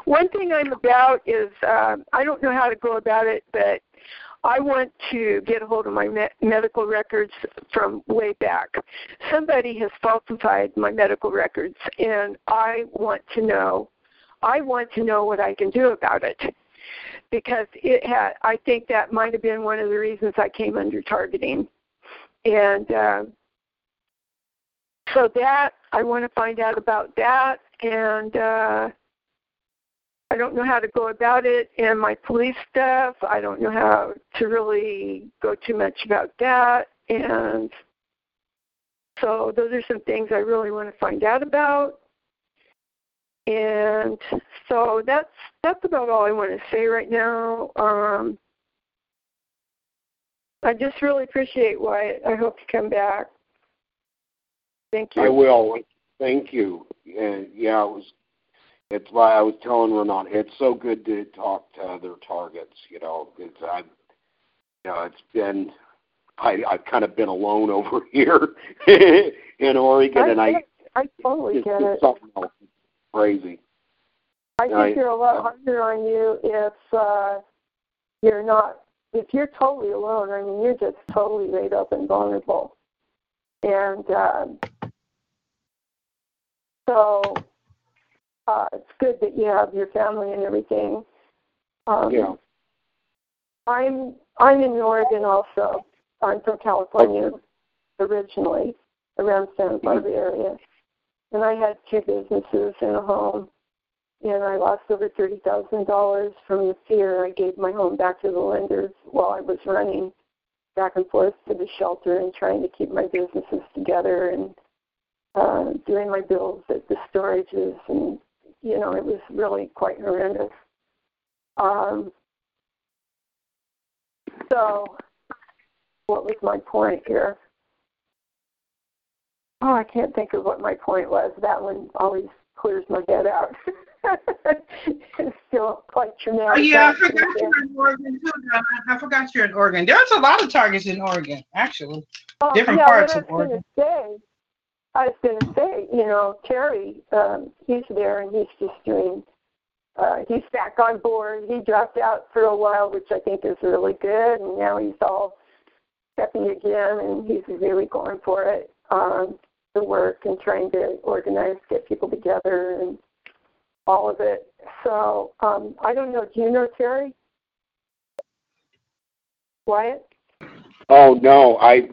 one thing I'm about is um, I don't know how to go about it, but I want to get a hold of my me- medical records from way back. Somebody has falsified my medical records, and I want to know. I want to know what I can do about it because it had. I think that might have been one of the reasons I came under targeting, and uh, so that I want to find out about that, and uh, I don't know how to go about it. And my police stuff, I don't know how to really go too much about that, and so those are some things I really want to find out about. And so that's that's about all I want to say right now. Um, I just really appreciate Wyatt. I hope you come back. Thank you. I will. Thank you. And yeah, it was. It's why I was telling Renata, it's so good to talk to other targets. You know, it's I, you know, it's been. I I've kind of been alone over here in Oregon, I and I I totally it's, get it's it. something else. It's crazy. I I- think you're a lot harder on you if uh, you're not if you're totally alone. I mean, you're just totally laid up and vulnerable, and um, so uh, it's good that you have your family and everything. Um, Yeah. I'm I'm in Oregon also. I'm from California originally, around Santa Barbara area, and I had two businesses and a home and I lost over thirty thousand dollars from the fear. I gave my home back to the lenders while I was running back and forth to the shelter and trying to keep my businesses together and uh, doing my bills at the storages, and you know it was really quite horrendous. Um, so, what was my point here? Oh, I can't think of what my point was. That one always clears my head out. it's still quite traumatic. Oh, yeah, I forgot you're in Oregon too, Donna. I forgot you're in Oregon. There's a lot of targets in Oregon, actually. Oh, different yeah, parts of Oregon. Say, I was going to say, you know, Terry, um, he's there and he's just doing. Uh, he's back on board. He dropped out for a while, which I think is really good, and now he's all happy again, and he's really going for it. Um, the work and trying to organize, get people together, and all of it. So um, I don't know. Do you know Terry? Wyatt? Oh no, I.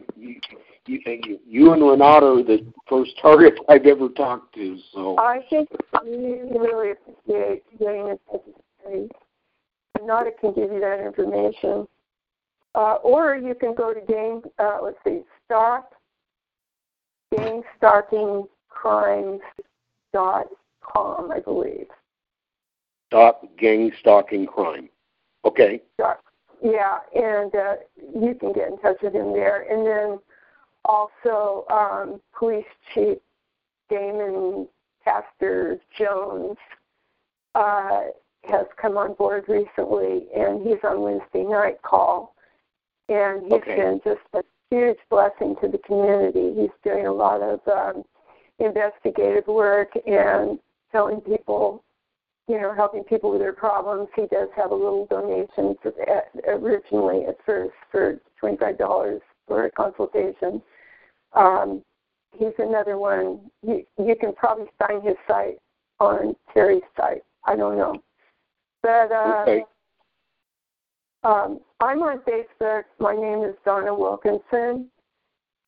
You, you, you and Renato are the first target I've ever talked to. So I think you really appreciate getting in touch with Terry. Renata can give you that information. Uh, or you can go to Gang, uh, let's see, Stop gangstalkingcrimes.com, I believe. stop gang stalking crime. Okay. Dot- Yeah, and uh, you can get in touch with him there. And then also um, Police Chief Damon Pastor Jones uh, has come on board recently, and he's on Wednesday night call. And he's Okay. been just a huge blessing to the community. He's doing a lot of um, investigative work and telling people you know, helping people with their problems. He does have a little donation for, originally at first for twenty-five dollars for a consultation. Um, he's another one. You you can probably find his site on Terry's site. I don't know, but uh, Okay. um, I'm on Facebook. My name is Donna Wilkinson.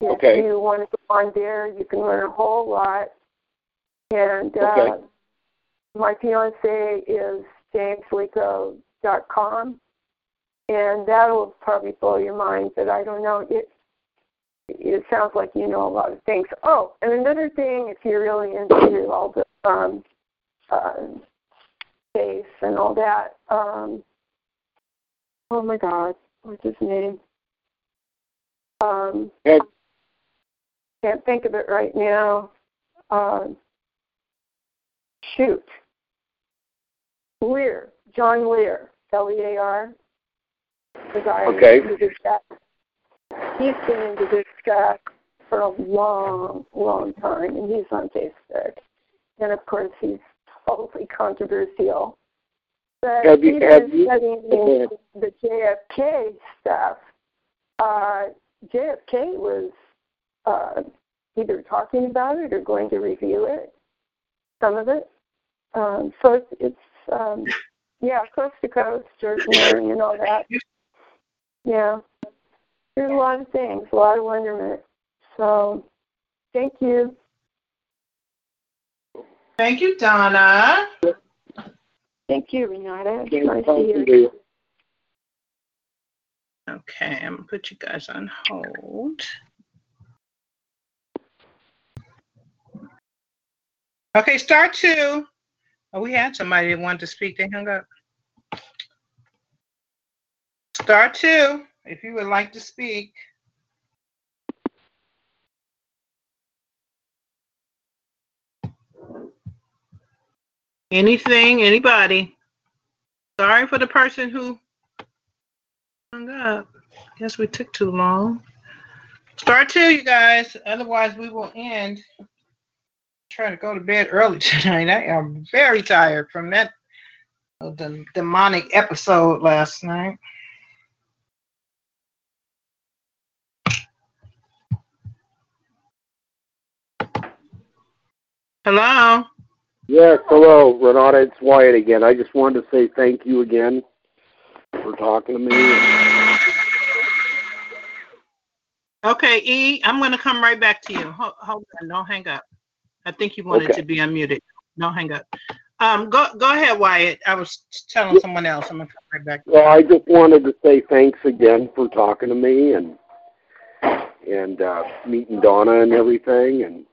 If Okay. you want to go on there, you can learn a whole lot. And uh, Okay. my fiance is jameslico.com. and that'll probably blow your mind. But I don't know. It it sounds like you know a lot of things. Oh, and another thing, if you're really into all the um, uh, space and all that. Um, oh my God, what's his name? Um, Ed. can't think of it right now. Um, shoot. Lear, John Lear, L-E-A-R. The guy Okay. Who did that. He's been into this stuff for a long, long time, and he's on Facebook. And of course, he's totally controversial. But Have you- he's have you- studying okay. into the JFK stuff. Uh, JFK was uh, either talking about it or going to review it, some of it. Um, so it's, it's um, yeah, coast to coast, George Noory and all that. Yeah, there's a lot of things, a lot of wonderment. So, thank you. Thank you, Donna. Thank you, Renata. It's nice to talk hear you. you. Okay, I'm gonna put you guys on hold. Okay, star two. Oh, we had somebody that wanted to speak. They hung up. Star two, if you would like to speak. Anything, anybody? Sorry for the person who hung up. Guess we took too long. Star two, you guys. Otherwise, we will end. Trying to go to bed early tonight. I am very tired from that uh, the demonic episode last night. Hello. Yes, hello, Renata. It's Wyatt again. I just wanted to say thank you again for talking to me. Okay, E, I'm going to come right back to you. Hold, hold on, don't hang up. I think you wanted Okay. to be unmuted. Don't hang up. Um, go go ahead, Wyatt. I was telling someone else. I'm going to come right back. Well, I just wanted to say thanks again for talking to me and and uh, meeting Donna and everything. And just wanted to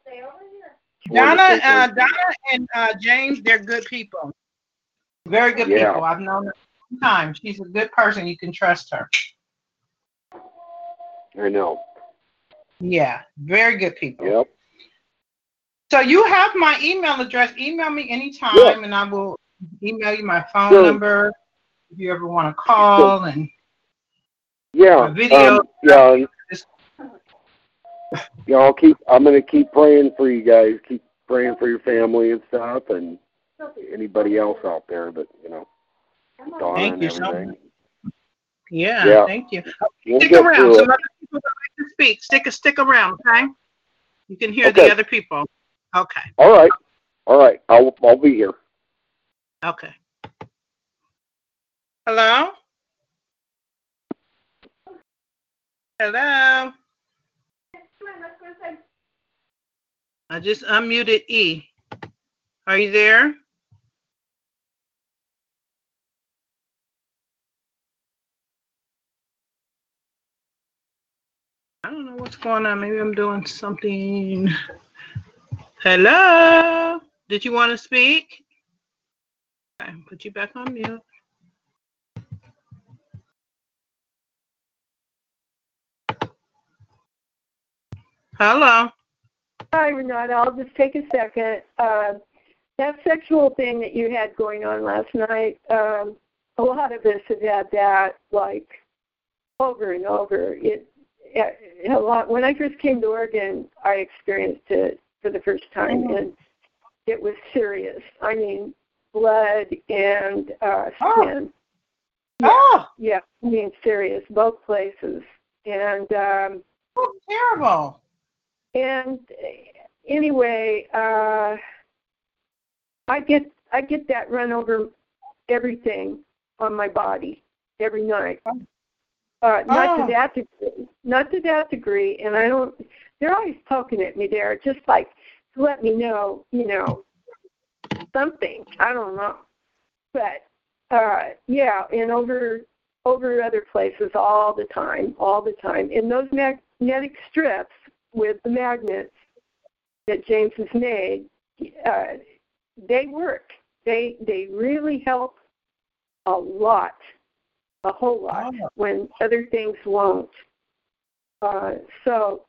Donna, uh. Donna and uh, James, they're good people. Very good Yeah. people. I've known her a long time. She's a good person. You can trust her. I know. Yeah, very good people. Yep. So you have my email address. Email me anytime, Yeah. and I will email you my phone Sure. number if you ever want to call. And Yeah. Video. Um, yeah. Yeah, I'll keep. I'm gonna keep praying for you guys. Keep praying for your family and stuff, and anybody else out there But you know, Thank and you so much. yeah, Yeah. thank you. We'll stick around. Some other people would like to speak. Stick stick around, okay? You can hear Okay. the other people. Okay. All right. All right. I'll I'll be here. Okay. Hello? Hello? I just unmuted E. Are you there? I don't know what's going on. Maybe I'm doing something. Hello? Did you want to speak? Okay, put you back on mute. Hello. Hi, Renata. I'll just take a second. Uh, that sexual thing that you had going on last night, um, a lot of us have had that like over and over. It, it a lot. When I first came to Oregon, I experienced it for the first time, Mhm. and it was serious. I mean, blood and uh, Oh. skin. Oh, Yeah, I mean serious, both places. And um, oh, terrible. And anyway, uh, I get I get that run over everything on my body every night. Uh, not Oh. to that degree, not to that degree, and I don't. They're always poking at me there, just like to let me know, you know, something. I don't know, but uh, yeah, and over over other places all the time, all the time. And those magnetic strips with the magnets that James has made, uh, they work. They they really help a lot, a whole lot Oh. when other things won't. Uh, so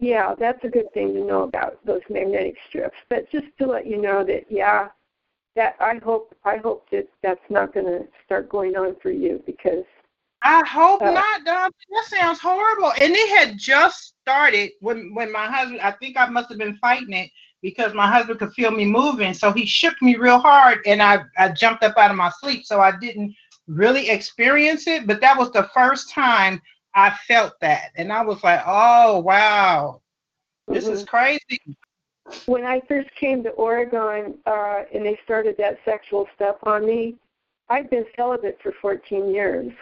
yeah, that's a good thing to know about those magnetic strips. But just to let you know that yeah, that I hope I hope that that's not going to start going on for you because I hope Uh, not, Don. That sounds horrible. And it had just started when when my husband. I think I must have been fighting it because my husband could feel me moving, so he shook me real hard, and I I jumped up out of my sleep, so I didn't really experience it. But that was the first time I felt that, and I was like, oh wow, this is crazy. when I first came to Oregon uh, and they started that sexual stuff on me, I've been celibate for 14 years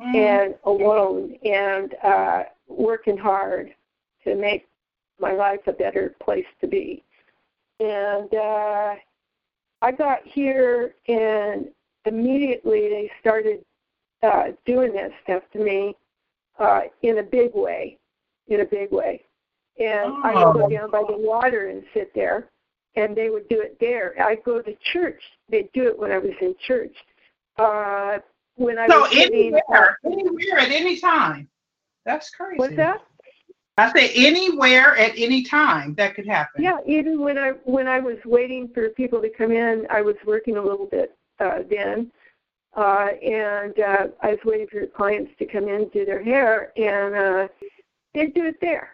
Mm. and alone and uh, working hard to make my life a better place to be. And uh, I got here and immediately they started uh, doing that stuff to me uh, in a big way, in a big way. And I would go Oh. down by the water and sit there, and they would do it there. I'd go to church. They'd do it when I was in church. Uh, when I So was getting, anywhere, anywhere at any time. That's crazy. what's that? I say anywhere at any time that could happen. Yeah, even when I when I was waiting for people to come in, I was working a little bit uh, then, uh, and uh, I was waiting for clients to come in do their hair, and uh, they'd do it there,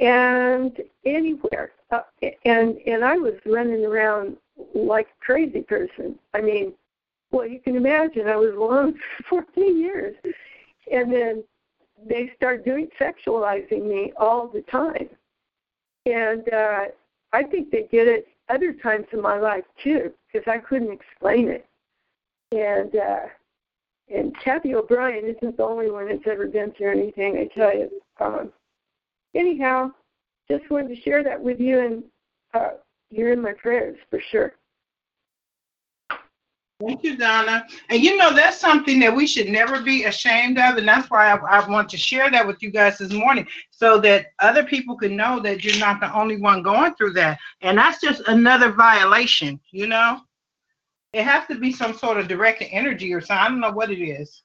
and anywhere, uh, and and I was running around like a crazy person. I mean, well, you can imagine I was alone for 14 years, and then they start doing sexualizing me all the time and uh, I think they did it other times in my life too, because I couldn't explain it. And uh, and Cathy O'Brien isn't the only one that's ever been through anything. I tell you. Um, anyhow, just wanted to share that with you, and uh, you're in my prayers for sure. Thank you, Donna. And you know, that's something that we should never be ashamed of. And that's why I, I want to share that with you guys this morning so that other people can know that you're not the only one going through that. And that's just another violation, you know? It has to be some sort of directed energy or something. I don't know what it is,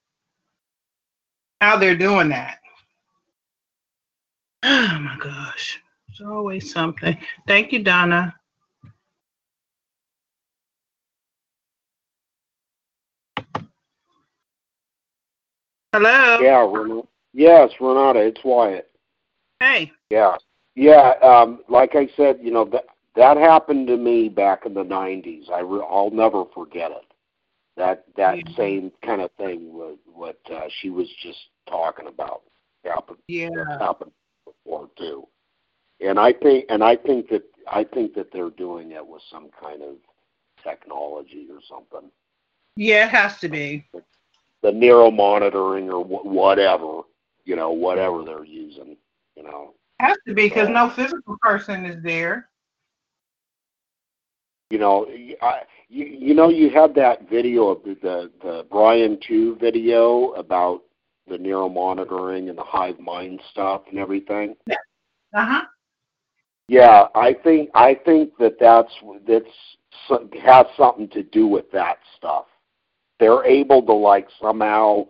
how they're doing that. Oh my gosh. It's always something. Thank you, Donna. Hello. Yeah, Renata. Yes, Renata, it's Wyatt. Hey. Yeah, yeah. Um, like I said, you know that that happened to me back in the '90s. I re- I'll never forget it. That that Yeah. same kind of thing what what uh, she was just talking about happened Yeah. happened before too. And I think and I think that I think that they're doing it with some kind of technology or something. Yeah, it has to be. The neuro monitoring or wh- whatever, you know, whatever they're using, you know. Has to be because no physical person is there. you know, I, you, you know, you had that video of the, the the Brian Two video about the neuro monitoring and the hive mind stuff and everything. Uh huh. Yeah, I think I think that that's that's so- has something to do with that stuff. They're able to like somehow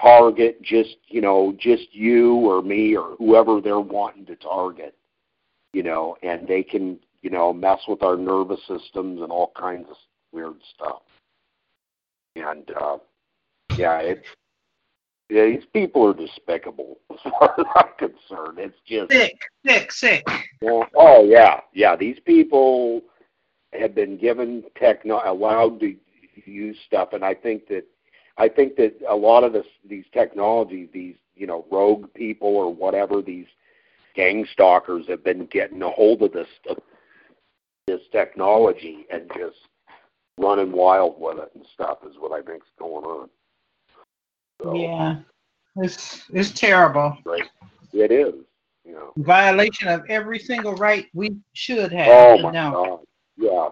target just you know just you or me or whoever they're wanting to target, you know, and they can you know mess with our nervous systems and all kinds of weird stuff. And uh, yeah, it's yeah, these people are despicable as far as I'm concerned. It's just Sick, sick, sick. well, oh yeah, yeah. These people have been given techno allowed to use stuff, and I think that I think that a lot of this these technologies, these you know rogue people or whatever, these gang stalkers have been getting a hold of this stuff, this technology and just running wild with it and stuff is what I think's going on. So, Yeah. It's it's terrible. it is. You know. Violation of every single right we should have. Oh my god. Yeah.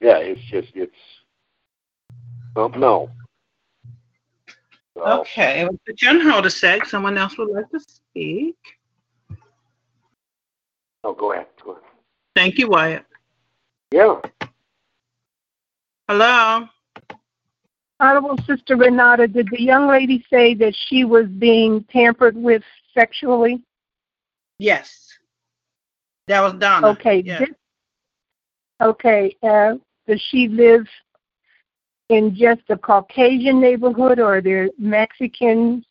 Yeah, it's just it's um, no. So, Okay, we'll put you hold a sec. Someone else would like to speak. oh, go ahead. Go ahead. Thank you, Wyatt. Yeah. Hello. Honorable Sister Renata, did the young lady say that she was being tampered with sexually? Yes. That was Donna. Okay. Yeah. This, okay. Uh, does she live in just a Caucasian neighborhood, or are there Mexicans,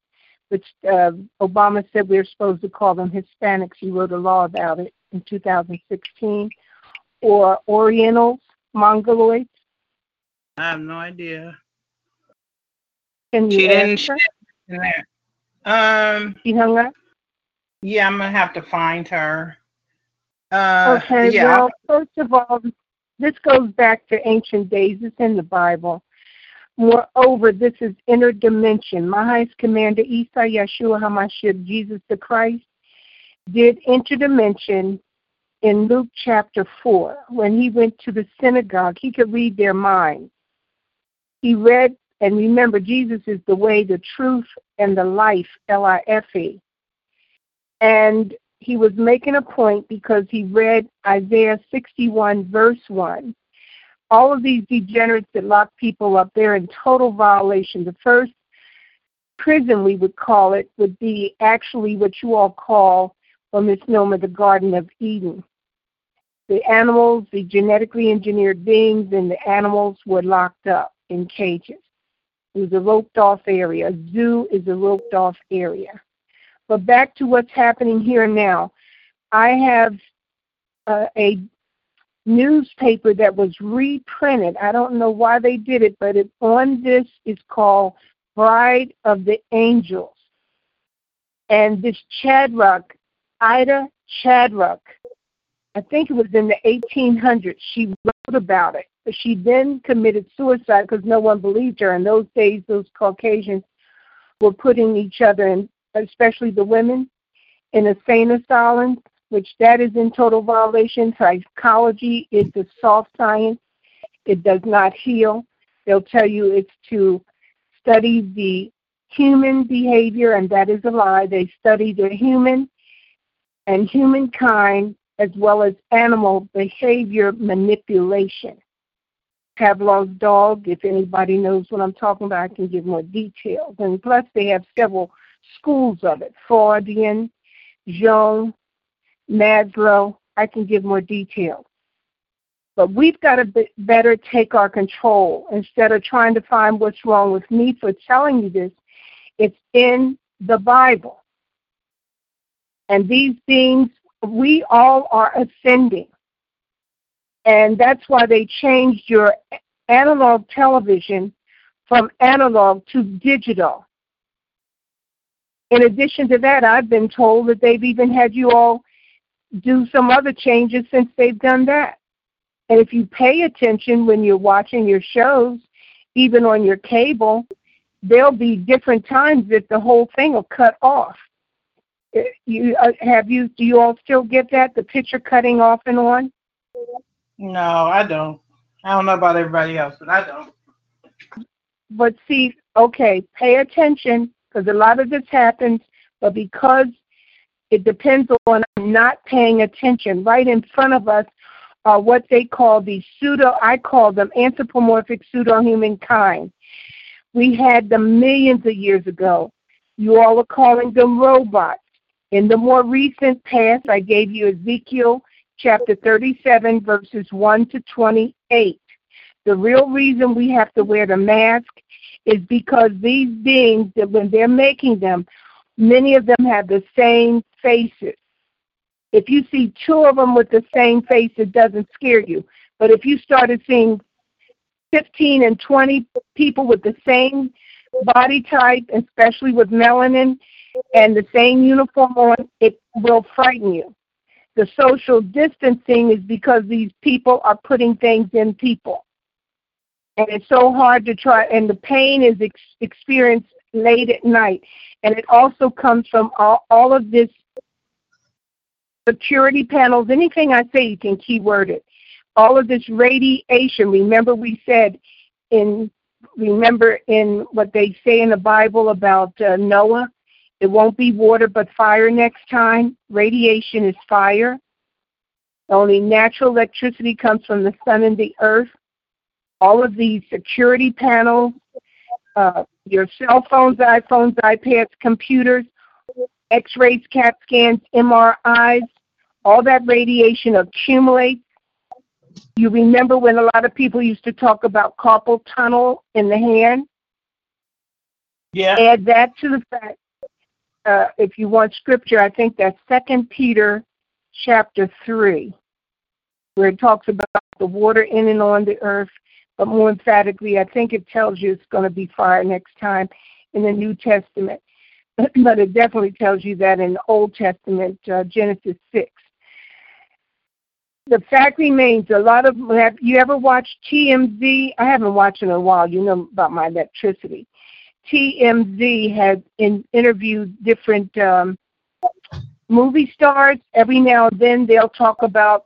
which uh, Obama said we are supposed to call them Hispanics? He wrote a law about it in 2016, or Orientals, Mongoloids? I have no idea. Can you She didn't. ask? She didn't um. She hung up. Yeah, I'm gonna have to find her. Uh, Okay, yeah. well, first of all, this goes back to ancient days. It's in the Bible. Moreover, this is inner dimension. My highest commander, Isa Yeshua HaMashiach, Jesus the Christ, did interdimension in Luke chapter 4. When he went to the synagogue, he could read their minds. He read, and remember, Jesus is the way, the truth, and the life, L I F E. And he was making a point because he read Isaiah 61, verse 1. All of these degenerates that lock people up, they're in total violation. The first prison, we would call it, would be actually what you all call, or misnomer, the Garden of Eden. The animals, the genetically engineered beings, and the animals were locked up in cages. It was a roped off area. A zoo is a roped off area. But back to what's happening here now. I have uh, a newspaper that was reprinted. I don't know why they did it, but it, on this is called Bride of the Angels. And this Chadrock, Ida Chadrock, I think it was in the 1800s, she wrote about it. But she then committed suicide because no one believed her. In those days, those Caucasians were putting each other in especially the women, in insane asylums, which that is in total violation. Psychology is a soft science. It does not heal. They'll tell you it's to study the human behavior, and that is a lie. They study the human and humankind as well as animal behavior manipulation. Pavlov's dog, if anybody knows what I'm talking about, I can give more details. And plus, they have several schools of it Freudian, Jung, Maslow. I can give more details. But we've got to be better take our control instead of trying to find what's wrong with me for telling you this. It's in the Bible. And these beings, we all are ascending. And that's why they changed your analog television from analog to digital. In addition to that, I've been told that they've even had you all do some other changes since they've done that. And if you pay attention when you're watching your shows, even on your cable, there'll be different times that the whole thing will cut off. Uh, You uh, have you? Do you all still get that? The picture cutting off and on. No, I don't. I don't know about everybody else, but I don't. But see, okay, pay attention because a lot of this happens, but because it depends on not paying attention, right in front of us are what they call the pseudo, I call them anthropomorphic pseudo-human kind. We had them millions of years ago. You all are calling them robots. In the more recent past, I gave you Ezekiel chapter 37, verses 1 to 28. The real reason we have to wear the mask is because these beings, that when they're making them, many of them have the same faces. If you see two of them with the same face, it doesn't scare you. But if you started seeing 15 and 20 people with the same body type, especially with melanin and the same uniform on, it will frighten you. The social distancing is because these people are putting things in people. And it's so hard to try, and the pain is ex- experienced late at night. And it also comes from all, all of this security panels, anything I say, you can keyword it. All of this radiation. Remember, we said in remember in what they say in the Bible about uh, Noah, it won't be water but fire next time. Radiation is fire. Only natural electricity comes from the sun and the earth. All of these security panels, uh, your cell phones, iPhones, iPads, computers, X-rays, CAT scans, MRIs, all that radiation accumulates. You remember when a lot of people used to talk about carpal tunnel in the hand? Yeah. Add that to the fact, uh, if you want scripture, I think that's Second Peter chapter 3, where it talks about the water in and on the earth, but more emphatically, I think it tells you it's going to be fire next time in the New Testament. but it definitely tells you that in the Old Testament, uh, Genesis 6. The fact remains, a lot of have you ever watched TMZ? I haven't watched in a while. You know about my electricity. TMZ has in, interviewed different um, movie stars. Every now and then they'll talk about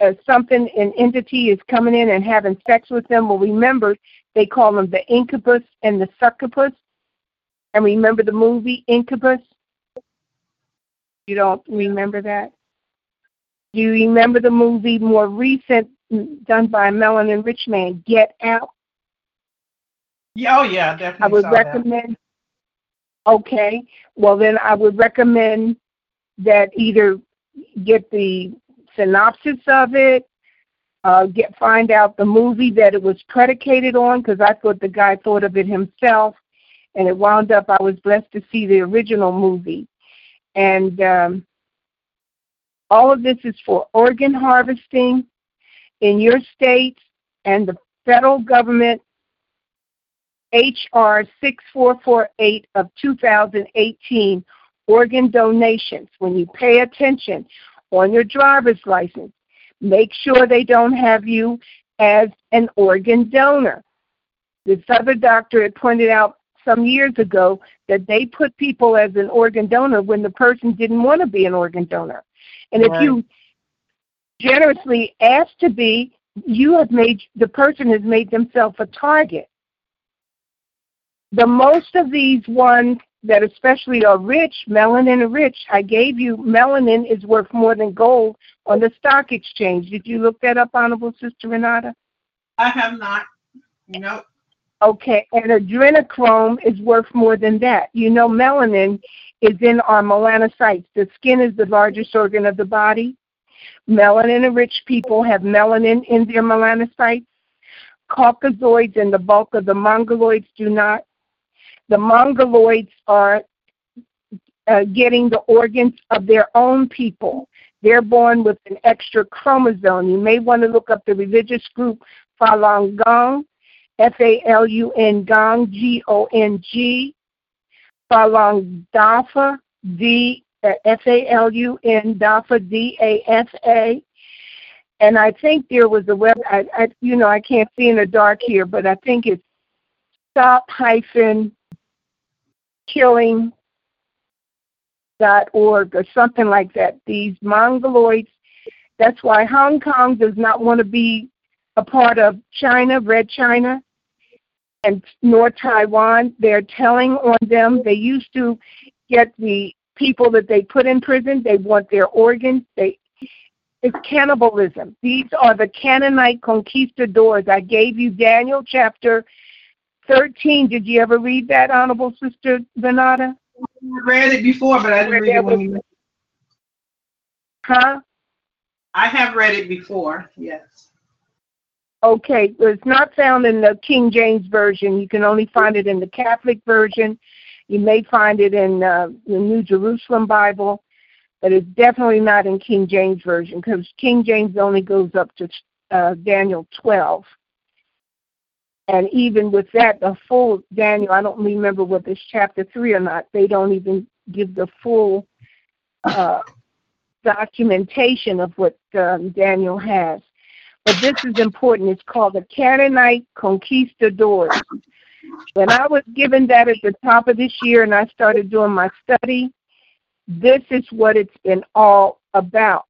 uh, something, an entity is coming in and having sex with them. Well, remember, they call them the incubus and the succubus. And remember the movie Incubus? You don't remember that? Do you remember the movie more recent done by Melanie Richman, Get Out? Yeah, oh yeah, definitely. I would recommend. Okay, well then I would recommend that either get the synopsis of it, uh, get find out the movie that it was predicated on, because I thought the guy thought of it himself, and it wound up I was blessed to see the original movie, and um, all of this is for organ harvesting in your state and the federal government HR 6448 of 2018 organ donations. When you pay attention on your driver's license, make sure they don't have you as an organ donor. This other doctor had pointed out some years ago that they put people as an organ donor when the person didn't want to be an organ donor. And if you generously ask to be, you have made the person has made themselves a target. The most of these ones that especially are rich, melanin rich, I gave you melanin is worth more than gold on the stock exchange. Did you look that up, Honorable Sister Renata? I have not. Nope. Okay, and adrenochrome is worth more than that. You know, melanin is in our melanocytes. The skin is the largest organ of the body. Melanin-rich people have melanin in their melanocytes. Caucasoids and the bulk of the mongoloids do not. The mongoloids are uh, getting the organs of their own people. They're born with an extra chromosome. You may want to look up the religious group Falun Gong, F-A-L-U-N Gong, G-O-N-G, Falun Dafa, D, uh, Dafa, D-A-F-A. And I think there was a web, I, I, you know, I can't see in the dark here, but I think it's stop hyphen killing dot org or something like that. These mongoloids. That's why Hong Kong does not want to be a part of China, Red China, and nor Taiwan. They're telling on them. They used to get the people that they put in prison. They want their organs. They it's cannibalism. These are the Canaanite conquistadors. I gave you Daniel chapter 13. Did you ever read that, Honorable Sister Renata? I read it before, but I didn't read it when you. Huh? I have read it before. Yes. Okay, it's not found in the King James Version. You can only find it in the Catholic Version. You may find it in uh, the New Jerusalem Bible, but it's definitely not in King James Version because King James only goes up to uh, Daniel 12. And even with that, the full Daniel, I don't remember whether it's chapter 3 or not, they don't even give the full uh, documentation of what um, Daniel has. But this is important. It's called the Canaanite Conquistadors. When I was given that at the top of this year and I started doing my study, this is what it's been all about.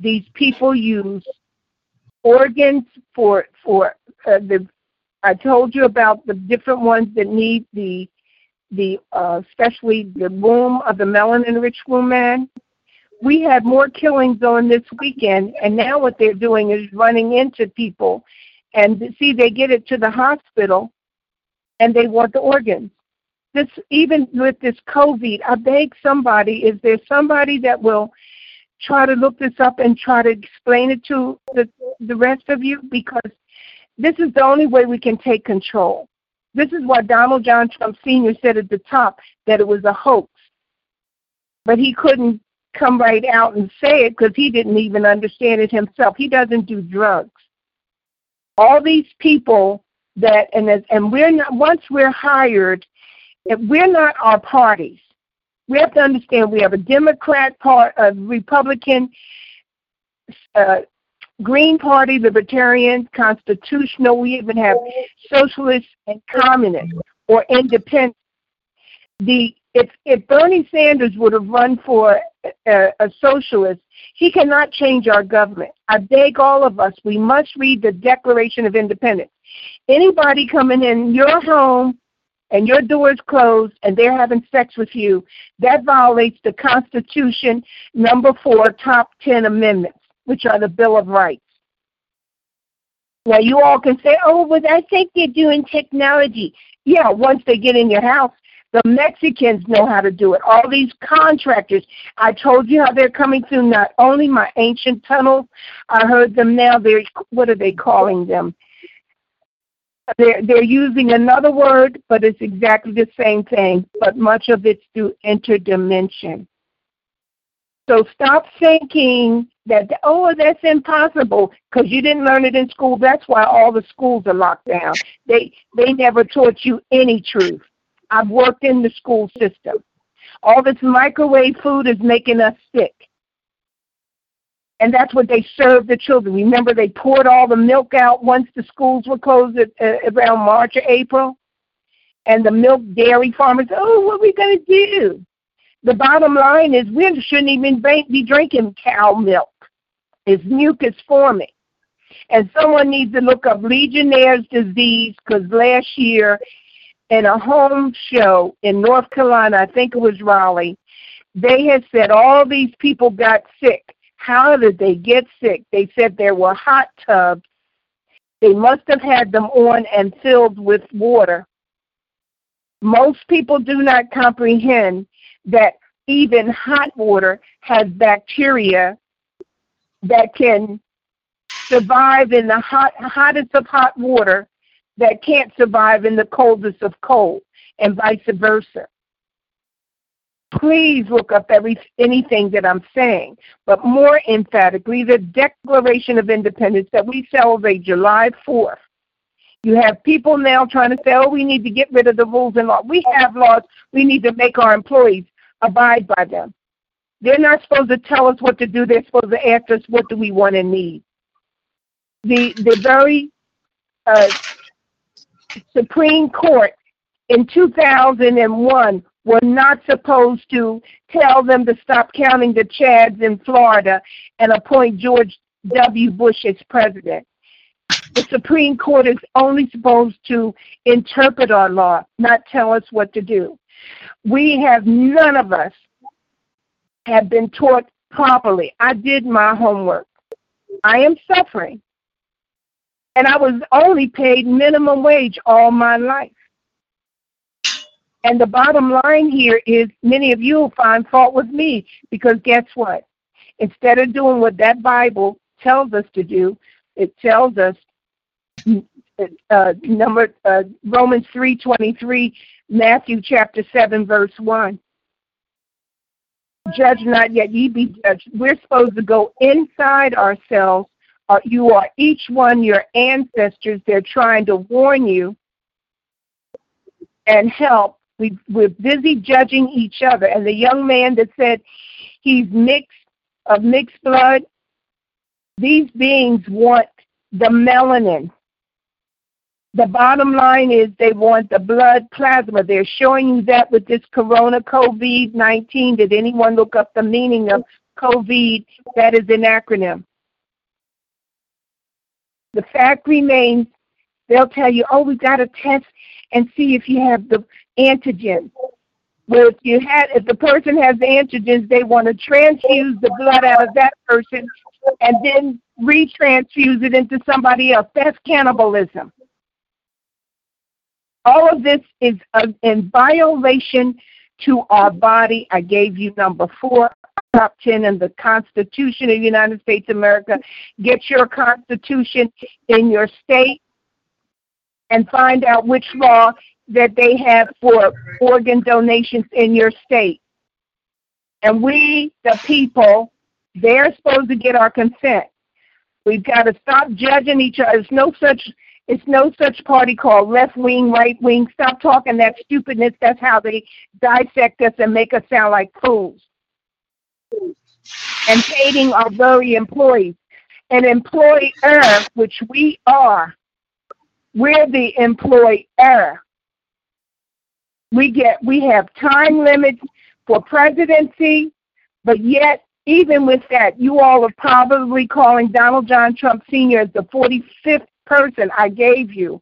These people use organs for for uh, the I told you about the different ones that need the the uh, especially the womb of the melanin-rich woman. We had more killings on this weekend, and now what they're doing is running into people, and see they get it to the hospital, and they want the organs. This even with this COVID, I beg somebody: is there somebody that will try to look this up and try to explain it to the the rest of you because this is the only way we can take control. This is why Donald John Trump Sr. said at the top that it was a hoax. But he couldn't come right out and say it because he didn't even understand it himself. He doesn't do drugs. All these people that and and we're not once we're hired, we're not our parties. We have to understand we have a Democrat part, a Republican, uh, Green Party, Libertarian, Constitutional. We even have Socialists and Communists or Independent. The if if Bernie Sanders would have run for a, a socialist, he cannot change our government. I beg all of us, we must read the Declaration of Independence. Anybody coming in your home and your door is closed and they're having sex with you, that violates the Constitution, number four, top 10 amendments which are the Bill of Rights. Now, you all can say, oh, but I think they're doing technology. Yeah, once they get in your house, the Mexicans know how to do it. All these contractors, I told you how they're coming through not only my ancient tunnels, I heard them now, they're, what are they calling them? They're, they're using another word, but it's exactly the same thing, but much of it's through interdimension. So stop thinking that, oh, that's impossible because you didn't learn it in school. That's why all the schools are locked down. They, they never taught you any truth. I've worked in the school system. All this microwave food is making us sick. And that's what they served the children. Remember, they poured all the milk out once the schools were closed at, uh, around March or April? And the milk dairy farmers, oh, what are we going to do? The bottom line is we shouldn't even be drinking cow milk. It's mucus forming. And someone needs to look up Legionnaire's disease because last year in a home show in North Carolina, I think it was Raleigh, they had said all these people got sick. How did they get sick? They said there were hot tubs. They must have had them on and filled with water. Most people do not comprehend that even hot water has bacteria that can survive in the hot, hottest of hot water that can't survive in the coldest of cold, and vice versa. Please look up every anything that I'm saying, but more emphatically, the Declaration of Independence that we celebrate July 4th. You have people now trying to say, oh, we need to get rid of the rules and laws. We have laws. We need to make our employees abide by them. They're not supposed to tell us what to do. They're supposed to ask us what do we want and need. The the very uh, Supreme Court in 2001 were not supposed to tell them to stop counting the Chads in Florida and appoint George W. Bush as president. The Supreme Court is only supposed to interpret our law, not tell us what to do. We have none of us have been taught properly. I did my homework. I am suffering. And I was only paid minimum wage all my life. And the bottom line here is many of you will find fault with me because guess what? Instead of doing what that Bible tells us to do, it tells us uh, number uh, Romans three twenty three Matthew chapter 7, verse 1. Judge not yet ye be judged. We're supposed to go inside ourselves. Uh, you are each one your ancestors. They're trying to warn you and help. We, we're busy judging each other. And the young man that said he's mixed of mixed blood, these beings want the melanin. The bottom line is they want the blood plasma. They're showing you that with this corona COVID 19. Did anyone look up the meaning of COVID? That is an acronym. The fact remains they'll tell you, oh, we got to test and see if you have the antigens. Well, if you had, if the person has antigens, they want to transfuse the blood out of that person and then retransfuse it into somebody else. That's cannibalism. All of this is in violation to our body. I gave you number four, top 10 in the Constitution of the United States of America. Get your Constitution in your state and find out which law that they have for organ donations in your state. And we, the people, they're supposed to get our consent. We've got to stop judging each other. There's no such it's no such party called left wing, right wing. Stop talking that stupidness. That's how they dissect us and make us sound like fools. And hating our very employees. An employer, which we are, we're the employer. We get we have time limits for presidency, but yet even with that, you all are probably calling Donald John Trump Sr. as the 45th person I gave you.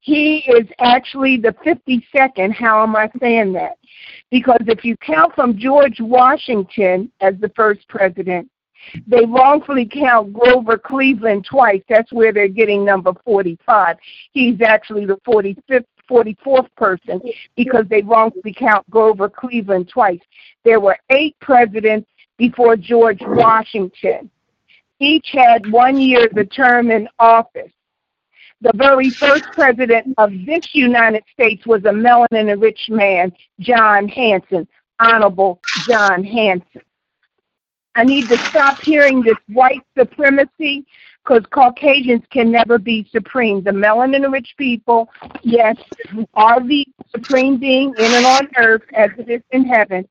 He is actually the 52nd. How am I saying that? Because if you count from George Washington as the first president, they wrongfully count Grover Cleveland twice. That's where they're getting number 45. He's actually the 45th 44th person because they wrongfully count Grover Cleveland twice. There were eight presidents before George Washington. Each had one year of the term in office. The very first president of this United States was a melanin rich man, John Hanson, Honorable John Hanson. I need to stop hearing this white supremacy because Caucasians can never be supreme. The melanin rich people, yes, are the supreme being in and on earth as it is in heaven.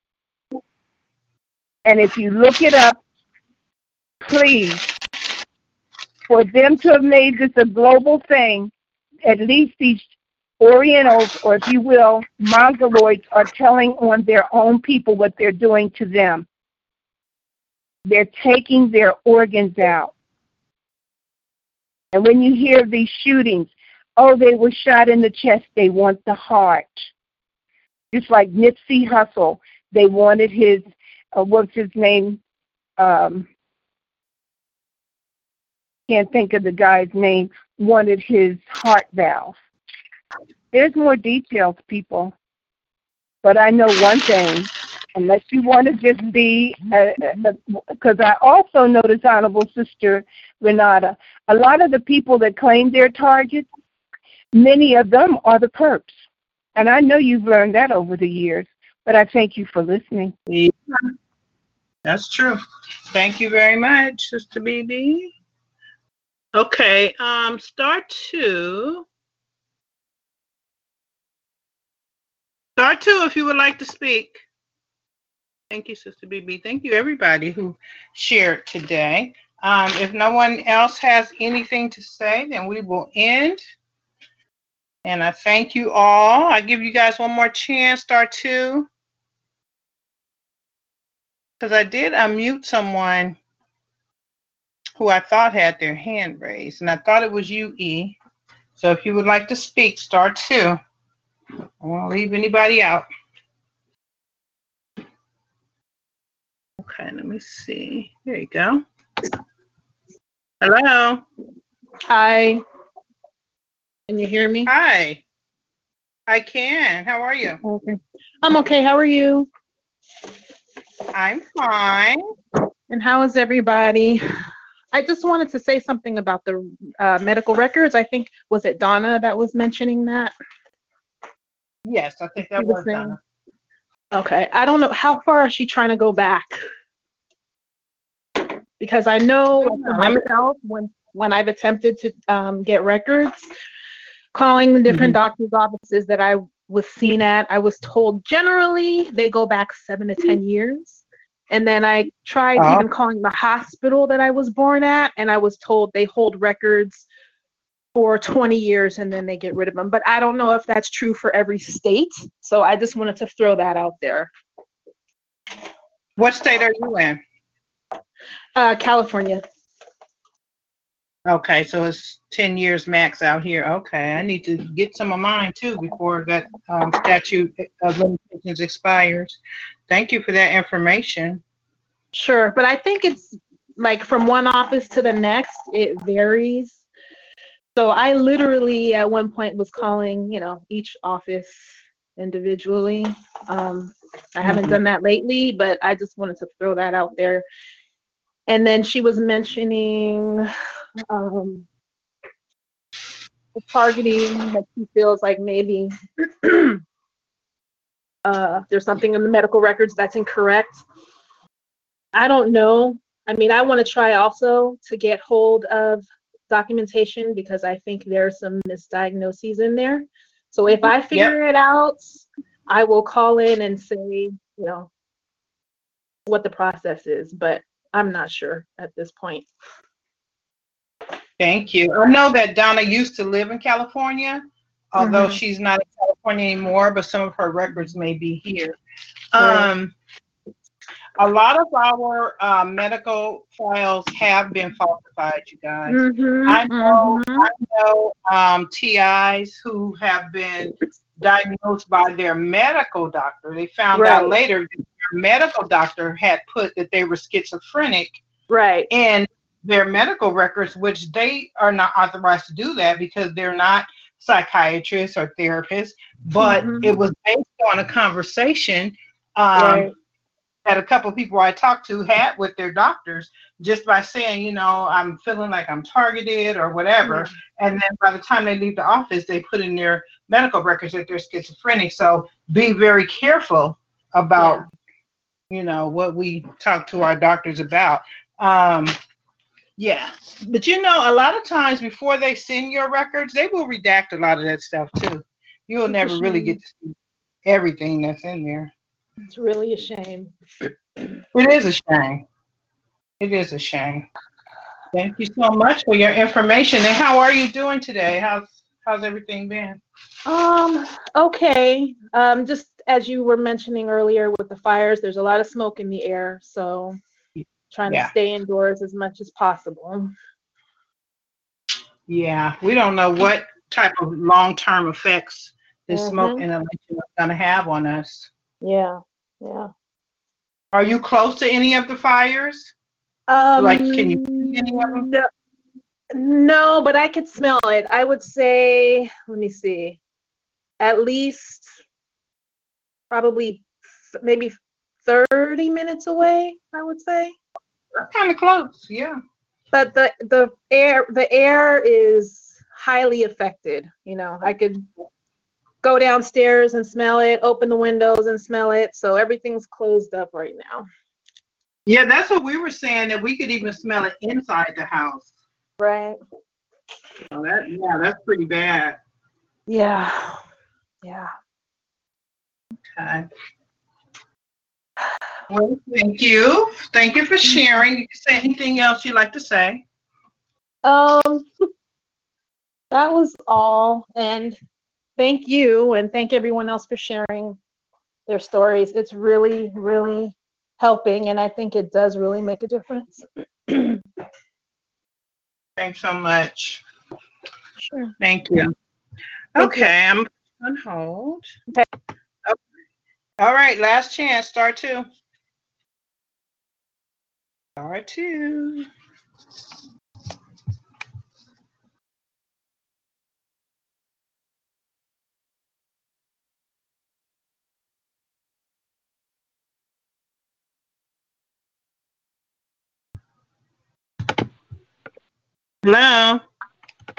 And if you look it up, please, for them to have made this a global thing, at least these Orientals, or if you will, Mongoloids, are telling on their own people what they're doing to them. They're taking their organs out. And when you hear these shootings, oh, they were shot in the chest, they want the heart. Just like Nipsey Hussle, they wanted his, uh, what's his name? Um, can't think of the guy's name, wanted his heart valve. There's more details, people. But I know one thing, unless you want to just be, because uh, uh, I also notice, Honorable Sister Renata, a lot of the people that claim they're targets, many of them are the perps. And I know you've learned that over the years, but I thank you for listening. That's true. Thank you very much, Sister BB. Okay, um, star two. Star two, if you would like to speak. Thank you, Sister BB. Thank you, everybody who shared today. Um, if no one else has anything to say, then we will end. And I thank you all. I give you guys one more chance, star two. Because I did unmute someone who I thought had their hand raised, and I thought it was you, E. So if you would like to speak, star two. I won't leave anybody out. Okay, let me see. There you go. Hello. Hi. Can you hear me? Hi. I can. How are you? Okay. I'm okay. How are you? I'm fine. And how is everybody? I just wanted to say something about the uh, medical records. I think was it Donna that was mentioning that. Yes, I think that was Donna. Okay, I don't know how far is she trying to go back because I know myself when when I've attempted to um, get records, calling the different mm-hmm. doctors' offices that I was seen at, I was told generally they go back seven to ten years. And then I tried uh-huh. even calling the hospital that I was born at, and I was told they hold records for 20 years and then they get rid of them. But I don't know if that's true for every state. So I just wanted to throw that out there. What state are you in? Uh, California. Okay, so it's ten years max out here. Okay, I need to get some of mine too before that um, statute of limitations expires. Thank you for that information. Sure, but I think it's like from one office to the next, it varies. So I literally at one point was calling, you know, each office individually. Um, I haven't Mhm. done that lately, but I just wanted to throw that out there. And then she was mentioning um, the targeting that she feels like maybe uh, there's something in the medical records that's incorrect. I don't know. I mean, I want to try also to get hold of documentation because I think there's some misdiagnoses in there. So if I figure it out, I will call in and say, you know, what the process is, but I'm not sure at this point. Thank you. I know that Donna used to live in California, although Mhm. she's not California anymore, but some of her records may be here. Right. Um, a lot of our uh, medical files have been falsified, you guys. Mhm, I know, mhm. I know um, TIs who have been diagnosed by their medical doctor. They found out later that their medical doctor had put that they were schizophrenic Right. in their medical records, which they are not authorized to do that because they're not psychiatrists or therapists. But Mhm. it was based on a conversation um, Right. that a couple of people I talked to had with their doctors just by saying, you know, I'm feeling like I'm targeted or whatever. And then by the time they leave the office, they put in their medical records that they're schizophrenic. So be very careful about, you know, what we talk to our doctors about. Um, yeah. But you know, a lot of times before they send your records, they will redact a lot of that stuff too. You'll never really get to see everything that's in there. It's really a shame. It is a shame. It is a shame. Thank you so much for your information. And how are you doing today? How's how's everything been? Um, okay. Um, just as you were mentioning earlier with the fires, there's a lot of smoke in the air, so trying Yeah. to stay indoors as much as possible. Yeah, we don't know what type of long-term effects this smoke Mhm. inhalation is going to have on us. Yeah, yeah. Are you close to any of the fires? Um, Like, can you see any of them? No, no, but I could smell it. I would say, let me see, at least probably maybe 30 minutes away, I would say. Kind of close. Yeah. But the the air the air is highly affected. You know, I could go downstairs and smell it, open the windows and smell it. So everything's closed up right now. Yeah, that's what we were saying that we could even smell it inside the house. Right. So that yeah, that's pretty bad. Yeah. Yeah. Okay. Well, thank you. Thank you for sharing. You can say anything else you'd like to say. Um, that was all. And thank you, and thank everyone else for sharing their stories. It's really, really helping, and I think it does really make a difference. Thanks so much. Sure. Thank you. Thank you. Okay, I'm on hold. Okay. All right, last chance, star two. Star two. Hello.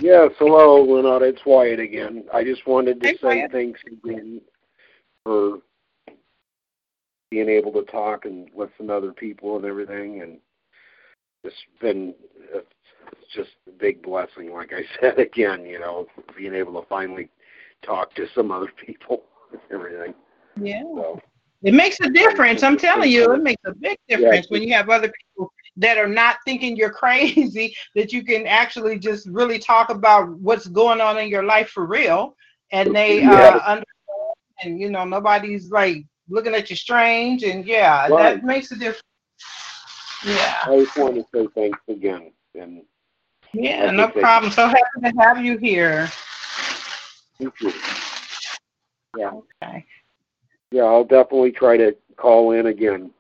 Yes, hello, Renata. It's Wyatt again. I just wanted to Hey, say Wyatt. thanks again for being able to talk and listen to other people and everything, and it's been it's just a big blessing. Like I said again, you know, being able to finally talk to some other people and everything. Yeah. So It makes a difference. I'm telling you, it makes a big difference Yeah. when you have other people that are not thinking you're crazy, that you can actually just really talk about what's going on in your life for real. And they uh, understand, and you know, nobody's like looking at you strange. And yeah, Right. that makes a difference. Yeah. I just wanted to say thanks again, and Yeah, no problem. So happy to have you here. Thank you. Yeah. Okay. Yeah, I'll definitely try to call in again.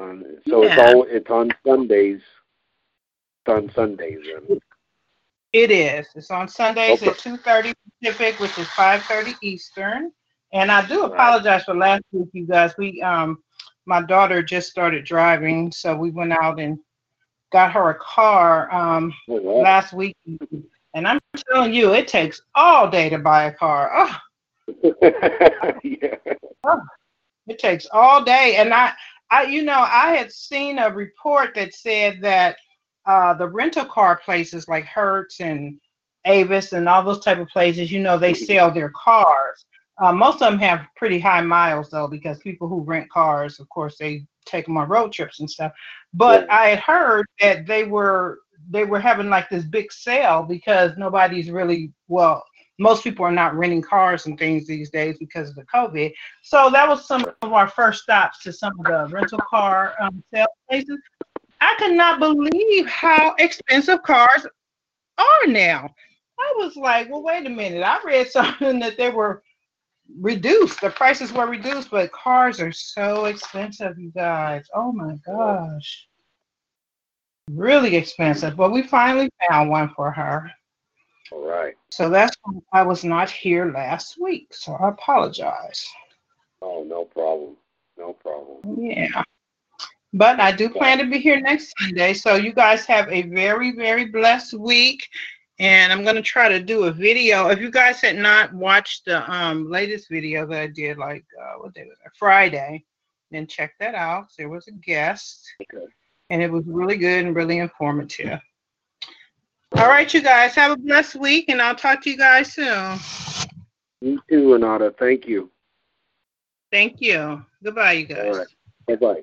Um, so it's all it's on Sundays. It's on Sundays then. It is. It's on Sundays Okay. at two thirty Pacific, which is five thirty Eastern. And I do apologize for last week, you guys. We um my daughter just started driving, so we went out and got her a car um Oh, wow. last week. And I'm telling you, it takes all day to buy a car. Oh, yeah. It takes all day. And I, I, you know, I had seen a report that said that uh, the rental car places like Hertz and Avis and all those type of places, you know, they sell their cars. Uh, most of them have pretty high miles though, because people who rent cars, of course, they take them on road trips and stuff. But I had heard that they were they were having like this big sale because nobody's really well most people are not renting cars and things these days because of the COVID. So that was some of our first stops to some of the rental car um, sales places. I could not believe how expensive cars are now. I was like, well, wait a minute. I read something that they were reduced. The prices were reduced, but cars are so expensive, you guys. Oh my gosh. Really expensive. But we finally found one for her. All right. So that's why I was not here last week. So I apologize. Oh, no problem. No problem. Yeah. But I do plan to be here next Sunday. So you guys have a very, very blessed week. And I'm going to try to do a video. If you guys had not watched the um, latest video that I did, like, uh, what day was it? Friday, then check that out. There was a guest. And it was really good and really informative. All right, you guys have a blessed week, and I'll talk to you guys soon. You too, Renata. Thank you. Thank you. Goodbye, you guys. All right. Bye